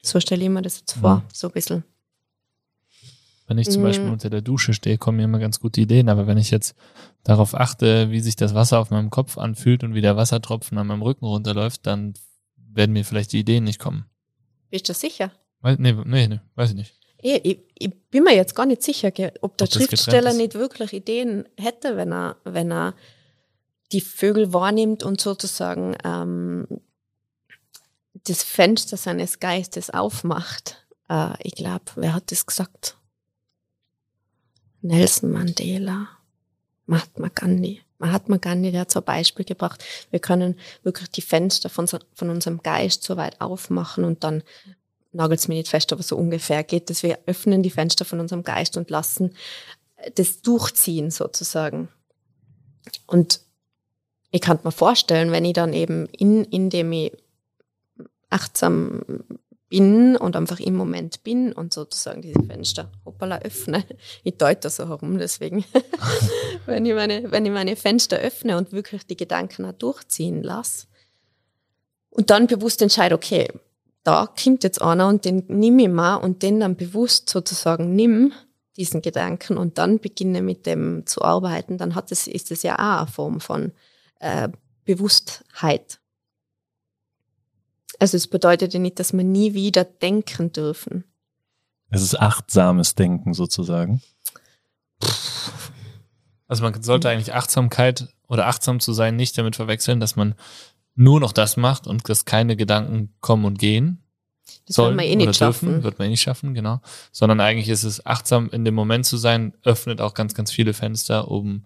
So stelle ich mir das jetzt vor, mhm. so ein bisschen. Wenn ich zum mhm. Beispiel unter der Dusche stehe, kommen mir immer ganz gute Ideen. Aber wenn ich jetzt darauf achte, wie sich das Wasser auf meinem Kopf anfühlt und wie der Wassertropfen an meinem Rücken runterläuft, dann werden mir vielleicht die Ideen nicht kommen. Bist du sicher? Weiß, nee, nee, nee, weiß ich nicht. Ich, ich, ich, bin mir jetzt gar nicht sicher, ob der ob Schriftsteller nicht wirklich Ideen hätte, wenn er, wenn er die Vögel wahrnimmt und sozusagen ähm, das Fenster seines Geistes aufmacht. Äh, ich glaube, wer hat das gesagt? Nelson Mandela, Mahatma Gandhi. Mahatma Gandhi, der hat so ein Beispiel gebracht. Wir können wirklich die Fenster von, von unserem Geist so weit aufmachen und dann nagelt es mir nicht fest, aber so ungefähr geht dass Wir öffnen die Fenster von unserem Geist und lassen das durchziehen sozusagen. Und ich kann mir vorstellen, wenn ich dann eben in, in dem ich achtsam bin und einfach im Moment bin und sozusagen diese Fenster hoppala öffne. Ich deute so herum, deswegen. wenn, ich meine, wenn ich meine Fenster öffne und wirklich die Gedanken auch durchziehen lasse und dann bewusst entscheide, okay, da kommt jetzt einer und den nimm ich mal und den dann bewusst sozusagen nimm, diesen Gedanken und dann beginne mit dem zu arbeiten, dann hat es, ist es ja auch eine Form von äh, Bewusstheit. Also es bedeutet ja nicht, dass wir nie wieder denken dürfen. Es ist achtsames Denken sozusagen. Also man sollte eigentlich Achtsamkeit oder achtsam zu sein nicht damit verwechseln, dass man nur noch das macht und dass keine Gedanken kommen und gehen. Das sollen, wird man eh nicht dürfen, schaffen. Wird man eh nicht schaffen, genau. Sondern eigentlich ist es achtsam in dem Moment zu sein, öffnet auch ganz, ganz viele Fenster, um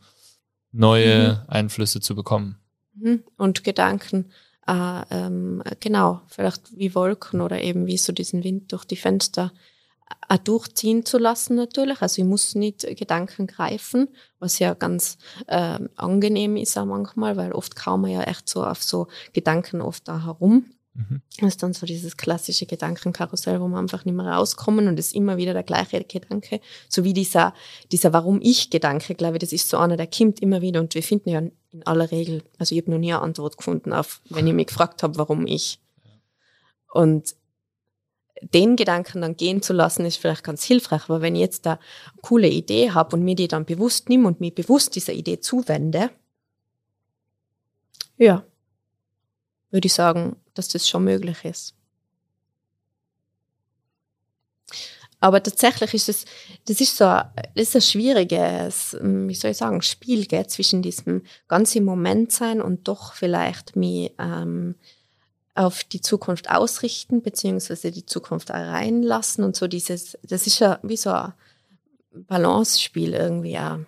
neue mhm. Einflüsse zu bekommen. Mhm. Und Gedanken äh, ähm, genau, vielleicht wie Wolken oder eben wie so diesen Wind durch die Fenster äh, durchziehen zu lassen natürlich. Also ich muss nicht Gedanken greifen, was ja ganz äh, angenehm ist auch manchmal, weil oft kaum man ja echt so auf so Gedanken oft da herum. Mhm. Das ist dann so dieses klassische Gedankenkarussell, wo man einfach nicht mehr rauskommen und es ist immer wieder der gleiche Gedanke. So wie dieser, dieser Warum-Ich-Gedanke, glaube ich, das ist so einer, der kommt immer wieder und wir finden ja in aller Regel, also ich habe noch nie eine Antwort gefunden auf, wenn ich mich gefragt habe, warum ich. Und den Gedanken dann gehen zu lassen, ist vielleicht ganz hilfreich, aber wenn ich jetzt da eine coole Idee habe und mir die dann bewusst nehme und mir bewusst dieser Idee zuwende, ja, würde ich sagen, dass das schon möglich ist. Aber tatsächlich ist es, das ist so, das ist ein schwieriges, wie soll ich sagen, Spiel gell, zwischen diesem ganzen Moment sein und doch vielleicht mich ähm, auf die Zukunft ausrichten, beziehungsweise die Zukunft reinlassen und so dieses, das ist ja wie so ein Balance-Spiel irgendwie auch.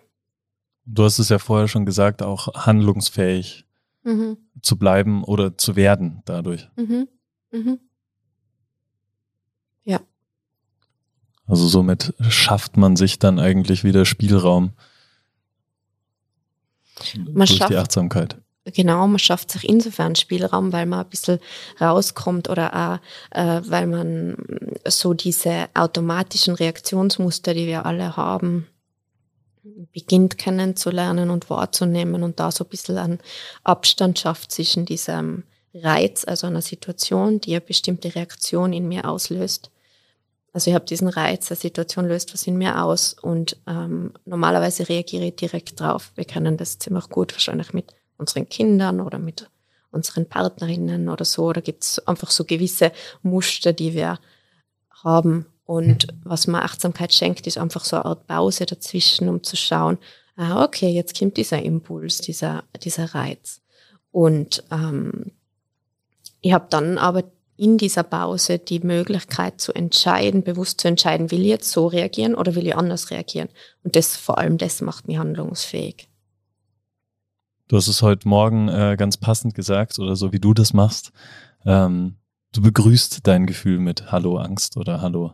Du hast es ja vorher schon gesagt, auch handlungsfähig mhm. zu bleiben oder zu werden dadurch. Mhm. Mhm. Ja. Also somit schafft man sich dann eigentlich wieder Spielraum man durch schafft, die Achtsamkeit. Genau, man schafft sich insofern Spielraum, weil man ein bisschen rauskommt oder auch, äh, weil man so diese automatischen Reaktionsmuster, die wir alle haben, beginnt kennenzulernen und wahrzunehmen und da so ein bisschen einen Abstand schafft zwischen diesem Reiz, also einer Situation, die eine bestimmte Reaktion in mir auslöst. Also ich habe diesen Reiz, eine Situation löst was in mir aus und ähm, normalerweise reagiere ich direkt drauf. Wir kennen das ziemlich gut wahrscheinlich mit unseren Kindern oder mit unseren Partnerinnen oder so. Da gibt es einfach so gewisse Muster, die wir haben und was mir Achtsamkeit schenkt, ist einfach so eine Art Pause dazwischen, um zu schauen, ah, okay, jetzt kommt dieser Impuls, dieser, dieser Reiz. Und ähm, ich habe dann aber in dieser Pause die Möglichkeit zu entscheiden, bewusst zu entscheiden, will ich jetzt so reagieren oder will ich anders reagieren. Und das vor allem, das macht mich handlungsfähig. Du hast es heute Morgen äh, ganz passend gesagt oder so wie du das machst. Ähm, du begrüßt dein Gefühl mit Hallo Angst oder Hallo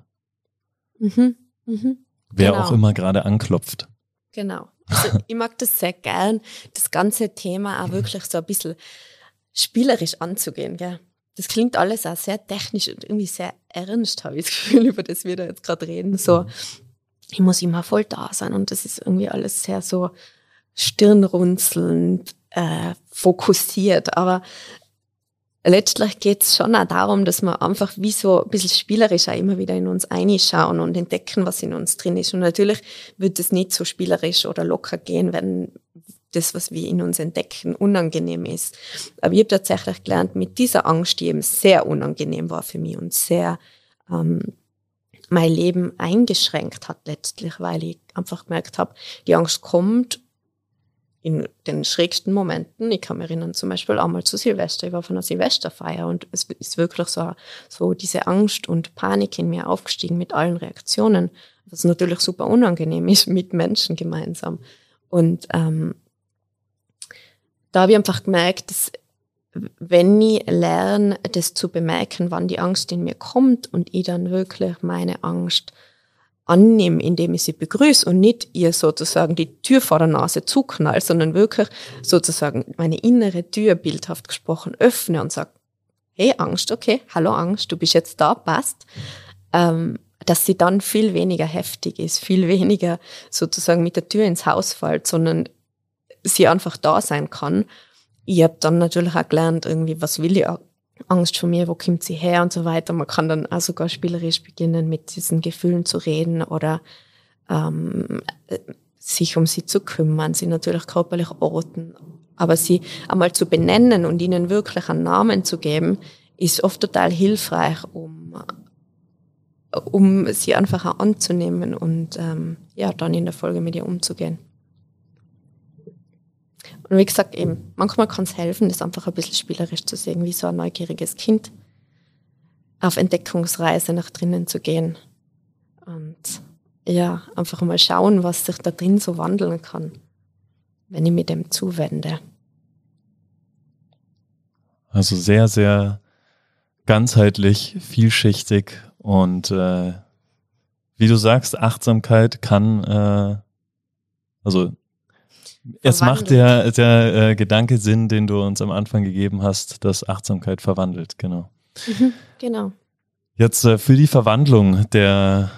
Mhm. Mhm. Wer genau. auch immer gerade anklopft. Genau. Also ich mag das sehr gern, das ganze Thema auch wirklich so ein bisschen spielerisch anzugehen. Gell? Das klingt alles auch sehr technisch und irgendwie sehr ernst, habe ich das Gefühl, über das wir da jetzt gerade reden. So, ich muss immer voll da sein und das ist irgendwie alles sehr so stirnrunzelnd, äh, fokussiert. Aber letztlich geht es schon auch darum, dass wir einfach wie so ein bisschen spielerisch auch immer wieder in uns einschauen und entdecken, was in uns drin ist. Und natürlich wird es nicht so spielerisch oder locker gehen, wenn das, was wir in uns entdecken, unangenehm ist. Aber ich habe tatsächlich gelernt, mit dieser Angst, die eben sehr unangenehm war für mich und sehr ähm, mein Leben eingeschränkt hat letztlich, weil ich einfach gemerkt habe, die Angst kommt in den schrägsten Momenten. Ich kann mich erinnern, zum Beispiel einmal zu Silvester. Ich war von einer Silvesterfeier und es ist wirklich so, so diese Angst und Panik in mir aufgestiegen mit allen Reaktionen, was natürlich super unangenehm ist mit Menschen gemeinsam. Und ähm, da habe ich einfach gemerkt, dass wenn ich lerne, das zu bemerken, wann die Angst in mir kommt und ich dann wirklich meine Angst annehme, indem ich sie begrüße und nicht ihr sozusagen die Tür vor der Nase zuknall, sondern wirklich sozusagen meine innere Tür bildhaft gesprochen öffne und sage, hey Angst, okay, hallo Angst, du bist jetzt da, passt. Ähm, dass sie dann viel weniger heftig ist, viel weniger sozusagen mit der Tür ins Haus fällt, sondern sie einfach da sein kann. Ich habe dann natürlich auch gelernt, irgendwie, was will ich Angst vor mir, wo kommt sie her und so weiter. Man kann dann auch sogar spielerisch beginnen, mit diesen Gefühlen zu reden oder ähm, sich um sie zu kümmern, sie natürlich körperlich orten. Aber sie einmal zu benennen und ihnen wirklich einen Namen zu geben, ist oft total hilfreich, um, um sie einfach auch anzunehmen und ähm, ja, dann in der Folge mit ihr umzugehen. Und wie gesagt, eben, manchmal kann es helfen, das einfach ein bisschen spielerisch zu sehen, wie so ein neugieriges Kind auf Entdeckungsreise nach drinnen zu gehen. Und ja, einfach mal schauen, was sich da drin so wandeln kann, wenn ich mir dem zuwende. Also sehr, sehr ganzheitlich, vielschichtig und äh, wie du sagst, Achtsamkeit kann, äh, also es macht der, der äh, Gedanke Sinn, den du uns am Anfang gegeben hast, dass Achtsamkeit verwandelt, genau. Mhm, genau. Jetzt äh, für die Verwandlung der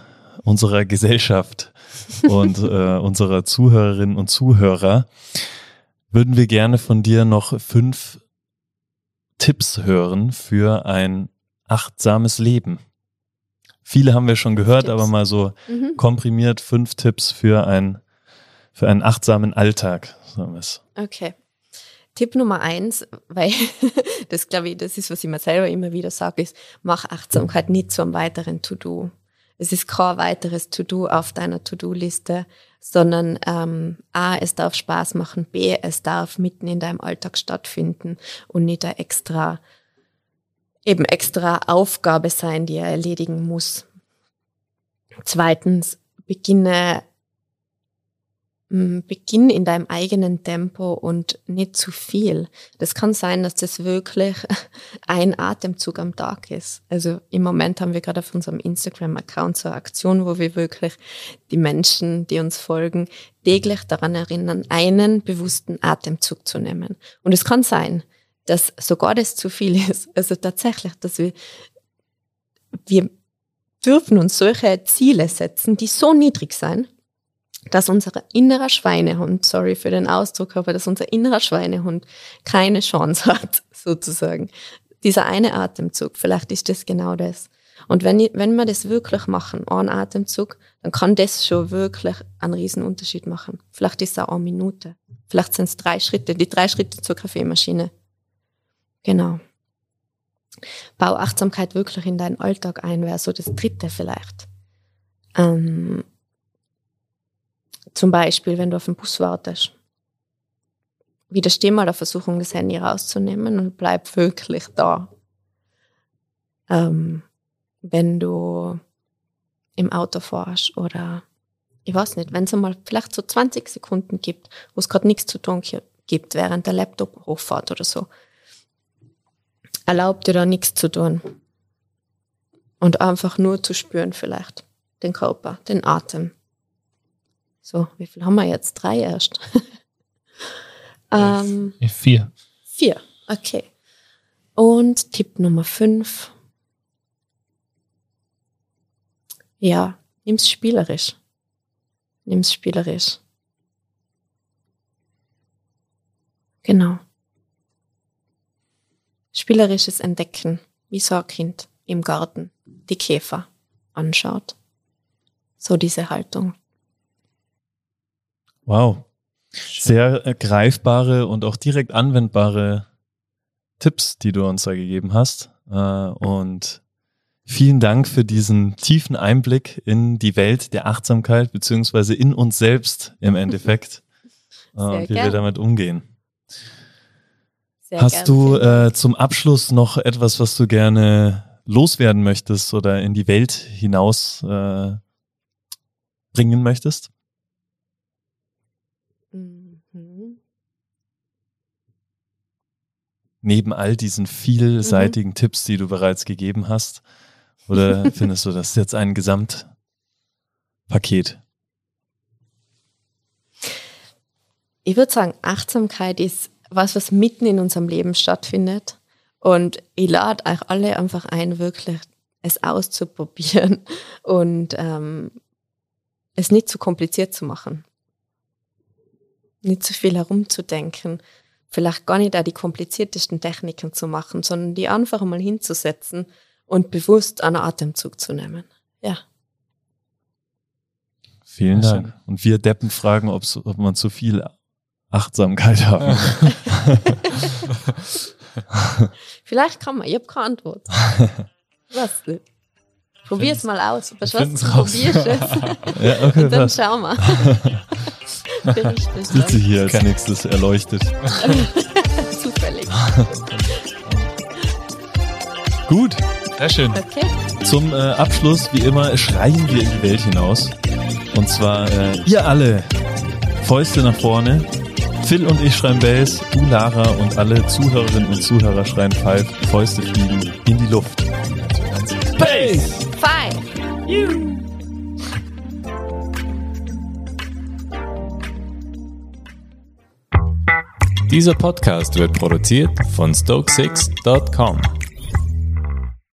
unserer Gesellschaft und äh, unserer Zuhörerinnen und Zuhörer würden wir gerne von dir noch fünf Tipps hören für ein achtsames Leben. Viele haben wir schon gehört, Tipps. aber mal so mhm. komprimiert fünf Tipps für ein für einen achtsamen Alltag, sagen wir es. Okay. Tipp Nummer eins, weil das glaube ich, das ist, was ich mir selber immer wieder sage, ist, mach Achtsamkeit nicht zu einem weiteren To-Do. Es ist kein weiteres To-Do auf deiner To-Do-Liste, sondern ähm, A, es darf Spaß machen, B, es darf mitten in deinem Alltag stattfinden und nicht eine extra, eben extra Aufgabe sein, die er erledigen muss. Zweitens, beginne Beginn in deinem eigenen Tempo und nicht zu viel. Das kann sein, dass das wirklich ein Atemzug am Tag ist. Also im Moment haben wir gerade auf unserem Instagram-Account so eine Aktion, wo wir wirklich die Menschen, die uns folgen, täglich daran erinnern, einen bewussten Atemzug zu nehmen. Und es kann sein, dass sogar das zu viel ist. Also tatsächlich, dass wir, wir dürfen uns solche Ziele setzen, die so niedrig sein, dass unser innerer Schweinehund, sorry für den Ausdruck, aber dass unser innerer Schweinehund keine Chance hat, sozusagen. Dieser eine Atemzug, vielleicht ist das genau das. Und wenn, wenn wir das wirklich machen, einen Atemzug, dann kann das schon wirklich einen riesen Unterschied machen. Vielleicht ist es auch eine Minute. Vielleicht sind es drei Schritte, die drei Schritte zur Kaffeemaschine. Genau. Bau Achtsamkeit wirklich in deinen Alltag ein, wäre so das dritte vielleicht. Ähm, zum Beispiel, wenn du auf den Bus wartest. Widersteh mal der Versuchung, das Handy rauszunehmen und bleib wirklich da. Ähm, wenn du im Auto fährst oder ich weiß nicht, wenn es einmal vielleicht so 20 Sekunden gibt, wo es gerade nichts zu tun gibt, während der Laptop hochfährt oder so, erlaubt dir da nichts zu tun. Und einfach nur zu spüren vielleicht. Den Körper, den Atem, so, wie viel haben wir jetzt? Drei erst. ähm, vier. Vier, okay. Und Tipp Nummer fünf. Ja, nimm's spielerisch. Nimm's spielerisch. Genau. spielerisches Entdecken, wie so ein Kind im Garten die Käfer anschaut. So diese Haltung. Wow. Sehr äh, greifbare und auch direkt anwendbare Tipps, die du uns da gegeben hast. Äh, und vielen Dank für diesen tiefen Einblick in die Welt der Achtsamkeit, beziehungsweise in uns selbst im Endeffekt, äh, und wie gern. wir damit umgehen. Sehr Hast du äh, zum Abschluss noch etwas, was du gerne loswerden möchtest oder in die Welt hinaus äh, bringen möchtest? Neben all diesen vielseitigen mhm. Tipps, die du bereits gegeben hast, oder findest du das jetzt ein Gesamtpaket? Ich würde sagen, Achtsamkeit ist was, was mitten in unserem Leben stattfindet. Und ich lade euch alle einfach ein, wirklich es auszuprobieren und ähm, es nicht zu kompliziert zu machen. Nicht zu viel herumzudenken. Vielleicht gar nicht auch die kompliziertesten Techniken zu machen, sondern die einfach mal hinzusetzen und bewusst einen Atemzug zu nehmen. Ja. Vielen Dank. Und wir Deppen fragen, ob man zu viel Achtsamkeit haben. Vielleicht kann man, ich habe keine Antwort. Was nicht. Probier es mal aus. Probierst es? ja, okay, Und dann schauen wir. Ich sitze hier als nächstes erleuchtet. Zufällig. Gut. Sehr schön. Okay. Zum äh, Abschluss, wie immer, schreien wir in die Welt hinaus. Und zwar, äh, ihr alle, Fäuste nach vorne, Phil und ich schreien Bass, du Lara und alle Zuhörerinnen und Zuhörer schreien Five, Fäuste fliegen in die Luft. Bass! Five! You! Dieser Podcast wird produziert von Stokesix.com.